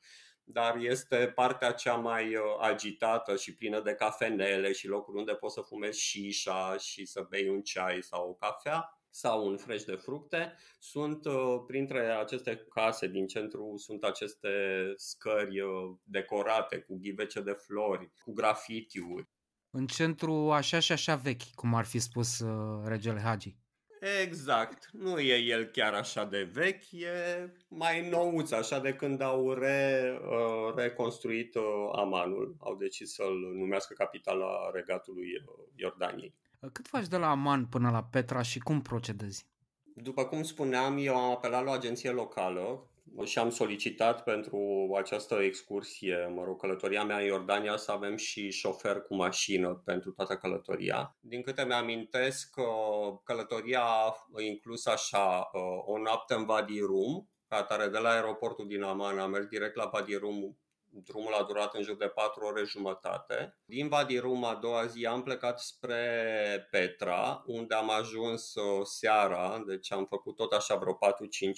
dar este partea cea mai uh, agitată și plină de cafenele și locuri unde poți să fumezi șișa și să bei un ceai sau o cafea sau un fresh de fructe. Sunt uh, printre aceste case din centru sunt aceste scări uh, decorate cu ghivece de flori, cu grafitiuri. În centru așa și așa vechi, cum ar fi spus regele Hagi. Exact. Nu e el chiar așa de vechi, e mai nouț, așa de când au re, uh, reconstruit uh, Amanul. Au decis să-l numească capitala regatului uh, Iordaniei. Cât faci de la Aman până la Petra și cum procedezi? După cum spuneam, eu am apelat la o agenție locală și am solicitat pentru această excursie, mă rog, călătoria mea în Iordania să avem și șofer cu mașină pentru toată călătoria. Din câte mi-amintesc, călătoria a inclus așa o noapte în Vadi Rum, ca atare de la aeroportul din Aman am mers direct la Vadi Rum drumul a durat în jur de 4 ore jumătate. Din Vadi Rum a doua zi am plecat spre Petra, unde am ajuns uh, seara, deci am făcut tot așa vreo 4-5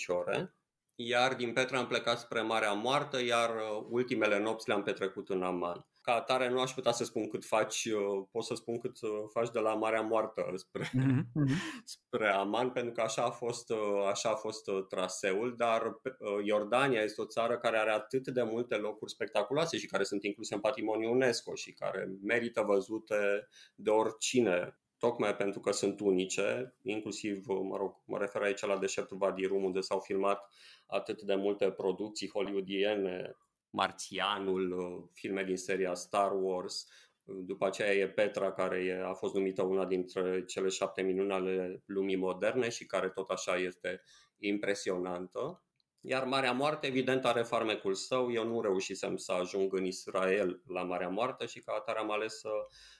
ore. Iar din Petra am plecat spre Marea Moartă, iar uh, ultimele nopți le-am petrecut în Aman ca atare nu aș putea să spun cât faci, uh, pot să spun cât uh, faci de la Marea Moartă spre, mm-hmm. spre Aman, pentru că așa a fost, uh, așa a fost traseul, dar Iordania este o țară care are atât de multe locuri spectaculoase și care sunt incluse în patrimoniul UNESCO și care merită văzute de oricine tocmai pentru că sunt unice, inclusiv, mă rog, mă refer aici la deșertul Wadi Rum, unde s-au filmat atât de multe producții hollywoodiene, Marțianul, uh, filme din seria Star Wars. Uh, după aceea e Petra, care a fost numită una dintre cele șapte minuni ale lumii moderne și care tot așa este impresionantă. Iar Marea Moarte, evident, are farmecul său. Eu nu reușisem să ajung în Israel la Marea Moarte și ca atare am ales să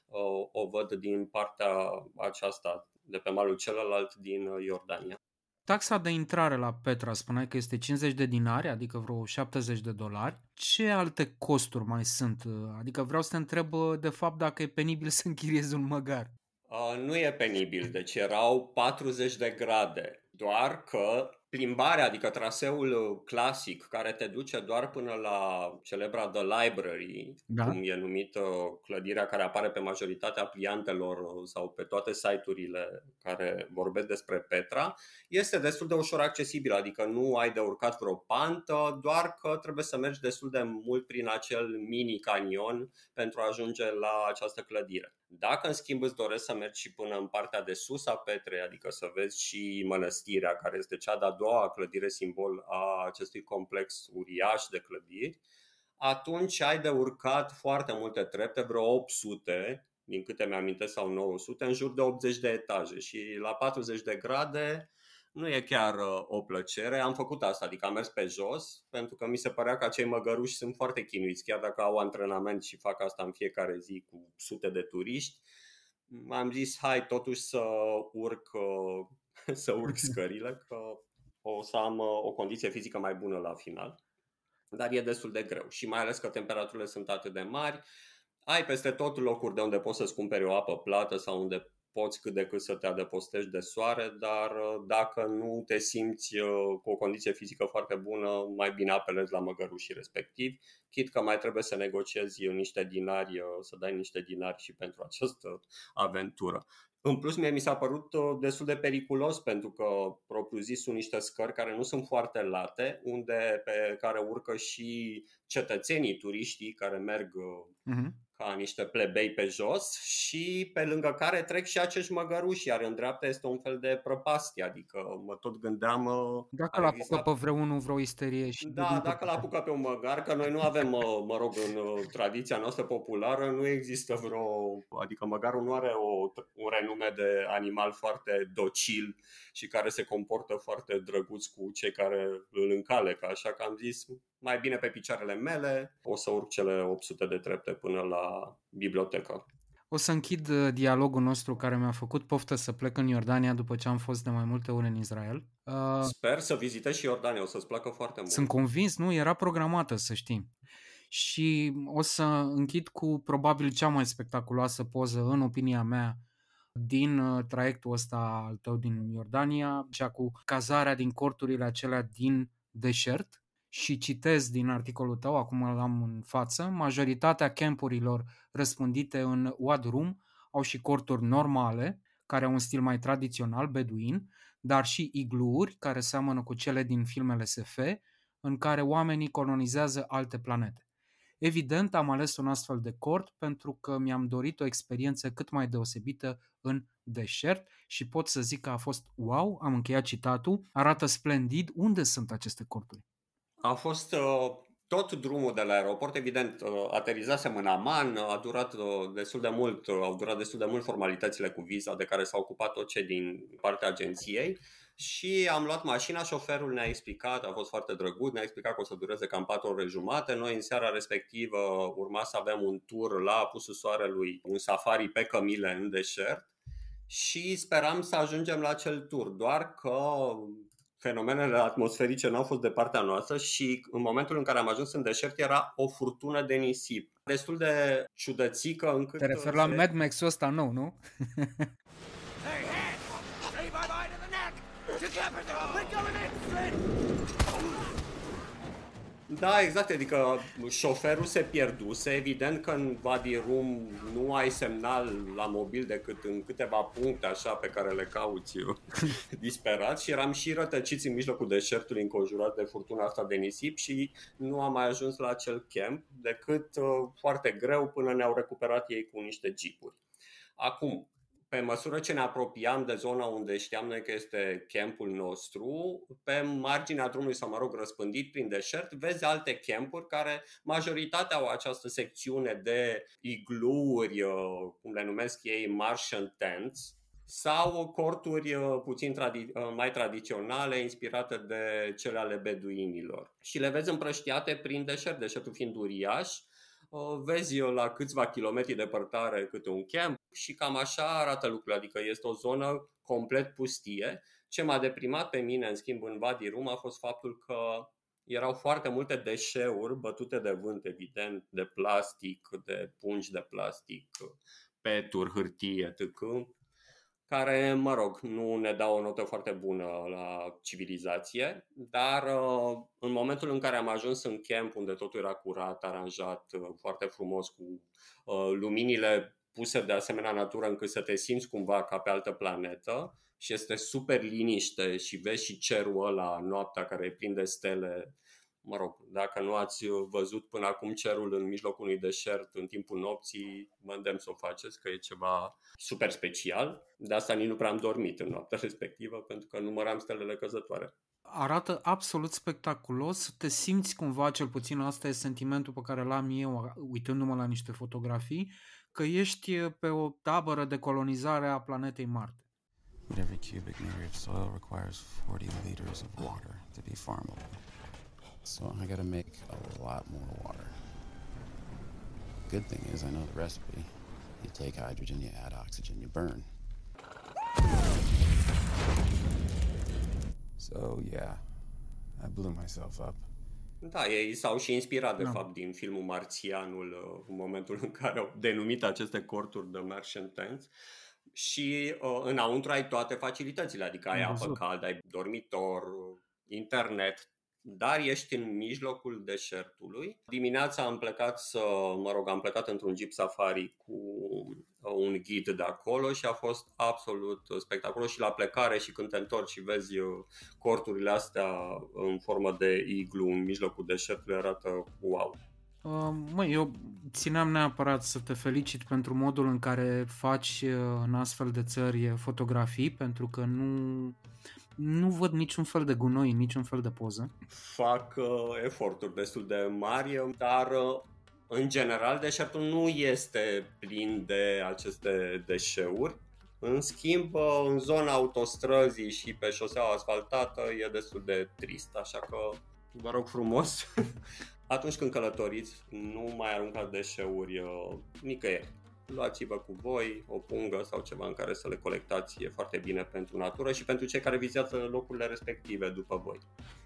o, uh, o văd din partea aceasta, de pe malul celălalt din Iordania. Taxa de intrare la Petra spuneai că este 50 de dinari, adică vreo 70 de dolari. Ce alte costuri mai sunt? Adică vreau să te întreb de fapt dacă e penibil să închiriezi un măgar. Uh, nu e penibil, deci erau 40 de grade, doar că plimbarea, adică traseul uh, clasic care te duce doar până la celebra The Library, da. cum e numită clădirea care apare pe majoritatea pliantelor uh, sau pe toate site-urile care vorbesc despre Petra, este destul de ușor accesibil, adică nu ai de urcat vreo pantă, doar că trebuie să mergi destul de mult prin acel mini canion pentru a ajunge la această clădire. Dacă în schimb îți doresc să mergi și până în partea de sus a Petrei, adică să vezi și mănăstirea, care este cea de-a doua clădire simbol a acestui complex uriaș de clădiri, atunci ai de urcat foarte multe trepte, vreo 800, din câte mi-amintesc sau 900, în jur de 80 de etaje și la 40 de grade nu e chiar uh, o plăcere. Am făcut asta, adică am mers pe jos, pentru că mi se părea că acei măgăruși sunt foarte chinuiți, chiar dacă au antrenament și fac asta în fiecare zi cu sute de turiști. Am zis, hai totuși să urc, uh, să urc scările, că o să am uh, o condiție fizică mai bună la final. Dar e destul de greu și mai ales că temperaturile sunt atât de mari. Ai peste tot locuri de unde poți să-ți cumperi o apă plată sau unde poți cât de cât să te adăpostești de soare, dar uh, dacă nu te simți uh, cu o condiție fizică foarte bună, mai bine apelezi la măgărușii respectiv, chit că mai trebuie să negociezi niște dinari, uh, să dai niște dinari și pentru această aventură. În plus, mie mi s-a părut destul de periculos pentru că, propriu zis, sunt niște scări care nu sunt foarte late, unde pe care urcă și cetățenii, turiștii care merg uh-huh ca niște plebei pe jos și pe lângă care trec și acești măgăruși, iar în dreapta este un fel de prăpastie, adică mă tot gândeam... Uh, dacă l apucă pe vreunul vreo isterie și... Da, dacă l apucă pe un măgar, că noi nu avem, uh, mă rog, în uh, tradiția noastră populară, nu există vreo... Adică măgarul nu are o, un renume de animal foarte docil și care se comportă foarte drăguț cu cei care îl încalecă, așa că am zis, mai bine pe picioarele mele, o să urc cele 800 de trepte până la bibliotecă. O să închid uh, dialogul nostru care mi-a făcut poftă să plec în Iordania după ce am fost de mai multe ori în Israel. Uh, Sper să vizitezi și Iordania, o să-ți placă foarte mult. Sunt convins, nu? Era programată, să știi. Și o să închid cu probabil cea mai spectaculoasă poză, în opinia mea, din uh, traiectul ăsta al tău din Iordania, cea cu cazarea din corturile acelea din deșert, și citez din articolul tău, acum îl am în față, majoritatea campurilor răspândite în Wadrum au și corturi normale, care au un stil mai tradițional, beduin, dar și igluuri, care seamănă cu cele din filmele SF, în care oamenii colonizează alte planete. Evident, am ales un astfel de cort pentru că mi-am dorit o experiență cât mai deosebită în deșert și pot să zic că a fost wow, am încheiat citatul, arată splendid. Unde sunt aceste corturi? A fost uh, tot drumul de la aeroport, evident, uh, aterizasem în Aman, a durat uh, destul de mult, uh, au durat destul de mult formalitățile cu viza de care s-au ocupat tot ce din partea agenției și am luat mașina, șoferul ne-a explicat, a fost foarte drăguț, ne-a explicat că o să dureze cam 4 ore jumate. Noi în seara respectivă urma să avem un tur la apusul soarelui, un safari pe cămile în deșert și speram să ajungem la acel tur, doar că fenomenele atmosferice nu au fost de partea noastră și în momentul în care am ajuns în deșert era o furtună de nisip. Destul de ciudățică încât... Te referi la Mad Max-ul ăsta nou, nu? Da, exact, adică șoferul se pierduse, evident că în Wadi Rum nu ai semnal la mobil decât în câteva puncte așa pe care le cauți eu disperat și eram și rătăciți în mijlocul deșertului înconjurat de furtuna asta de nisip și nu am mai ajuns la acel camp decât uh, foarte greu până ne-au recuperat ei cu niște jeepuri. Acum, pe măsură ce ne apropiam de zona unde știam noi că este campul nostru, pe marginea drumului sau, mă rog, răspândit prin deșert, vezi alte campuri care majoritatea au această secțiune de igluuri, uh, cum le numesc ei, Martian tents, sau corturi uh, puțin tradi- uh, mai tradiționale, inspirate de cele ale beduinilor. Și le vezi împrăștiate prin deșert, deșertul fiind uriaș, vezi la câțiva kilometri departare câte un camp și cam așa arată lucrurile, adică este o zonă complet pustie. Ce m-a deprimat pe mine, în schimb, în Vadi Rum a fost faptul că erau foarte multe deșeuri bătute de vânt, evident, de plastic, de pungi de plastic, peturi, hârtie, etc care, mă rog, nu ne dau o notă foarte bună la civilizație, dar uh, în momentul în care am ajuns în camp, unde totul era curat, aranjat, uh, foarte frumos, cu uh, luminile puse de asemenea natură încât să te simți cumva ca pe altă planetă și este super liniște și vezi și cerul ăla noaptea care e plin de stele mă rog, dacă nu ați văzut până acum cerul în mijlocul unui deșert în timpul nopții, mă îndemn să o faceți, că e ceva super special. De asta nici nu prea am dormit în noaptea respectivă, pentru că număram stelele căzătoare. Arată absolut spectaculos, te simți cumva, cel puțin asta e sentimentul pe care l-am eu uitându-mă la niște fotografii, că ești pe o tabără de colonizare a planetei Marte. Every cubic meter of soil requires 40 liters of water to be farmable. So I gotta make a lot more water. Good thing is I know the recipe. You take hydrogen, you add oxygen, you burn. So yeah, I blew myself up. Da, ei s-au și inspirat de no. fapt din filmul Marțianul uh, în momentul în care au denumit aceste corturi de Martian Tanks și uh, înăuntru ai toate facilitățile, adică ai apă caldă, ai dormitor, internet, dar ești în mijlocul deșertului. Dimineața am plecat să, mă rog, am plecat într-un jeep safari cu un ghid de acolo și a fost absolut spectaculos și la plecare și când te întorci și vezi uh, corturile astea în formă de iglu în mijlocul deșertului arată wow. Uh, măi, eu țineam neapărat să te felicit pentru modul în care faci uh, în astfel de țări fotografii, pentru că nu nu văd niciun fel de gunoi, niciun fel de poză. Fac uh, eforturi destul de mari, dar uh, în general deșertul nu este plin de aceste deșeuri. În schimb, uh, în zona autostrăzii și pe șoseaua asfaltată e destul de trist, așa că vă rog frumos, atunci când călătoriți, nu mai aruncați deșeuri uh, nicăieri luați-vă cu voi o pungă sau ceva în care să le colectați, e foarte bine pentru natură și pentru cei care vizează locurile respective după voi.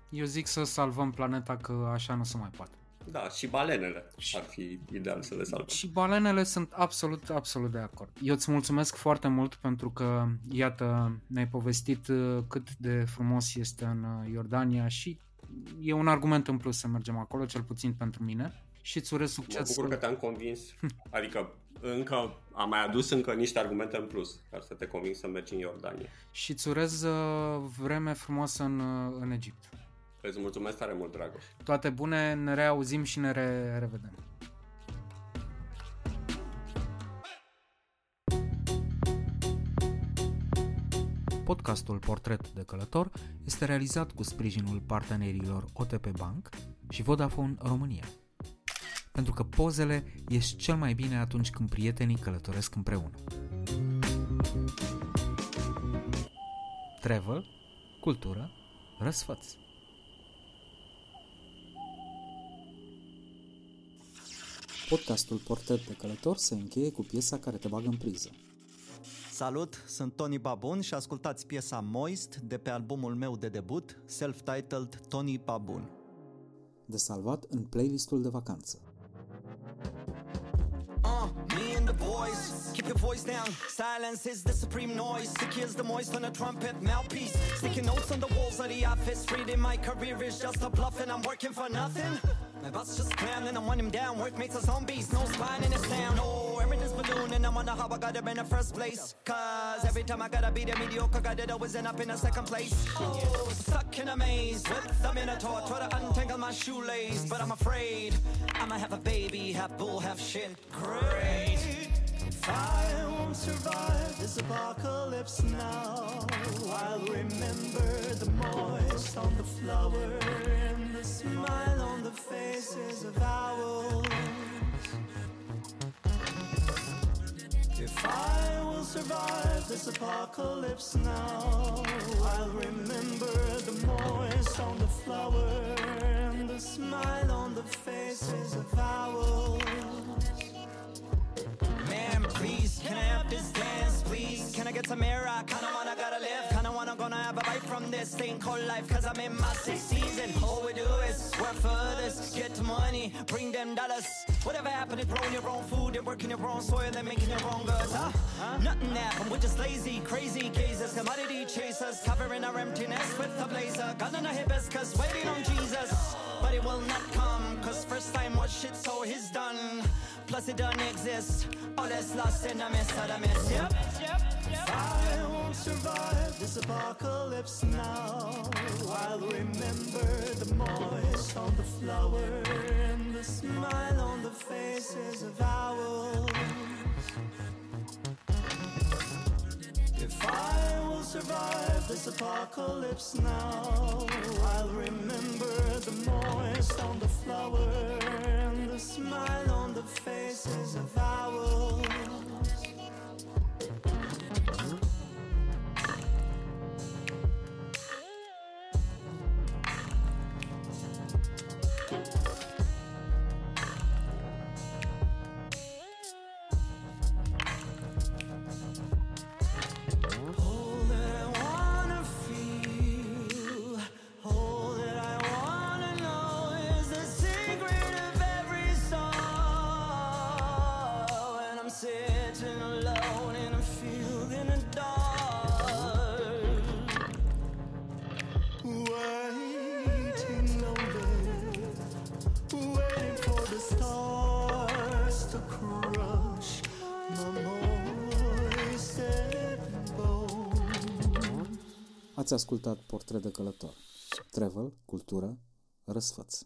Eu zic să salvăm planeta că așa nu se mai poate. Da, și balenele și, ar fi ideal să le salvăm. Și balenele sunt absolut, absolut de acord. Eu îți mulțumesc foarte mult pentru că, iată, ne-ai povestit uh, cât de frumos este în uh, Iordania și e un argument în plus să mergem acolo, cel puțin pentru mine. Și îți urez succes. Mă bucur că te-am convins. Adică încă am mai adus încă niște argumente în plus ca să te conving să mergi în Iordania. Și îți urez uh, vreme frumoasă în, uh, în Egipt. Îți mulțumesc tare mult, Dragoș. Toate bune, ne reauzim și ne re- revedem. Podcastul Portret de Călător este realizat cu sprijinul partenerilor OTP Bank și Vodafone România pentru că pozele ies cel mai bine atunci când prietenii călătoresc împreună. Travel, cultură, răsfăț. Podcastul Portret de Călător se încheie cu piesa care te bagă în priză. Salut, sunt Tony Babun și ascultați piesa Moist de pe albumul meu de debut, self-titled Tony Babun. De salvat în playlistul de vacanță. Me and the boys, keep your voice down. Silence is the supreme noise. Secures the moist on a trumpet mouthpiece. Sticking notes on the walls of the office. Reading my career is just a bluff, and I'm working for nothing. My boss just clown and I want him down. Workmates are zombies, no spine in this town. Oh, everything's balloon and I wonder how I got there in the first place. Cause every time I gotta be the mediocre guy that always end up in a second place. Oh, stuck in a maze with the minotaur. Try to untangle my shoelace, but I'm afraid I'ma have a baby, half bull, half shit. Great. If I won't survive this apocalypse now, I'll remember the moist on the flower and the smile on the faces survive this apocalypse now, I'll remember the moist on the flower and the smile on the faces of owls. Please, can I have this dance, please? Can I get some air? I this thing called life. Cause I'm in my sixth season. All we do is work for others, get money, bring them dollars. Whatever happened to growing your own food and working your own soil and making your own goods, huh? Nothing happened, we're just lazy, crazy gazers, commodity chasers, covering our emptiness with a blazer. Gun on a hibiscus, waiting on Jesus. But it will not come, cause first time what shit so he's done. Plus it doesn't exist. All that's lost in the mist of the mist. Yep. I won't survive this apocalypse now, I'll remember the moist on the flower and the smile on the faces of owls. I will survive this apocalypse now, I'll remember the moist on the flower and the smile on the faces of owls. Ați ascultat Portret de călător. Travel, cultură, răsfăț.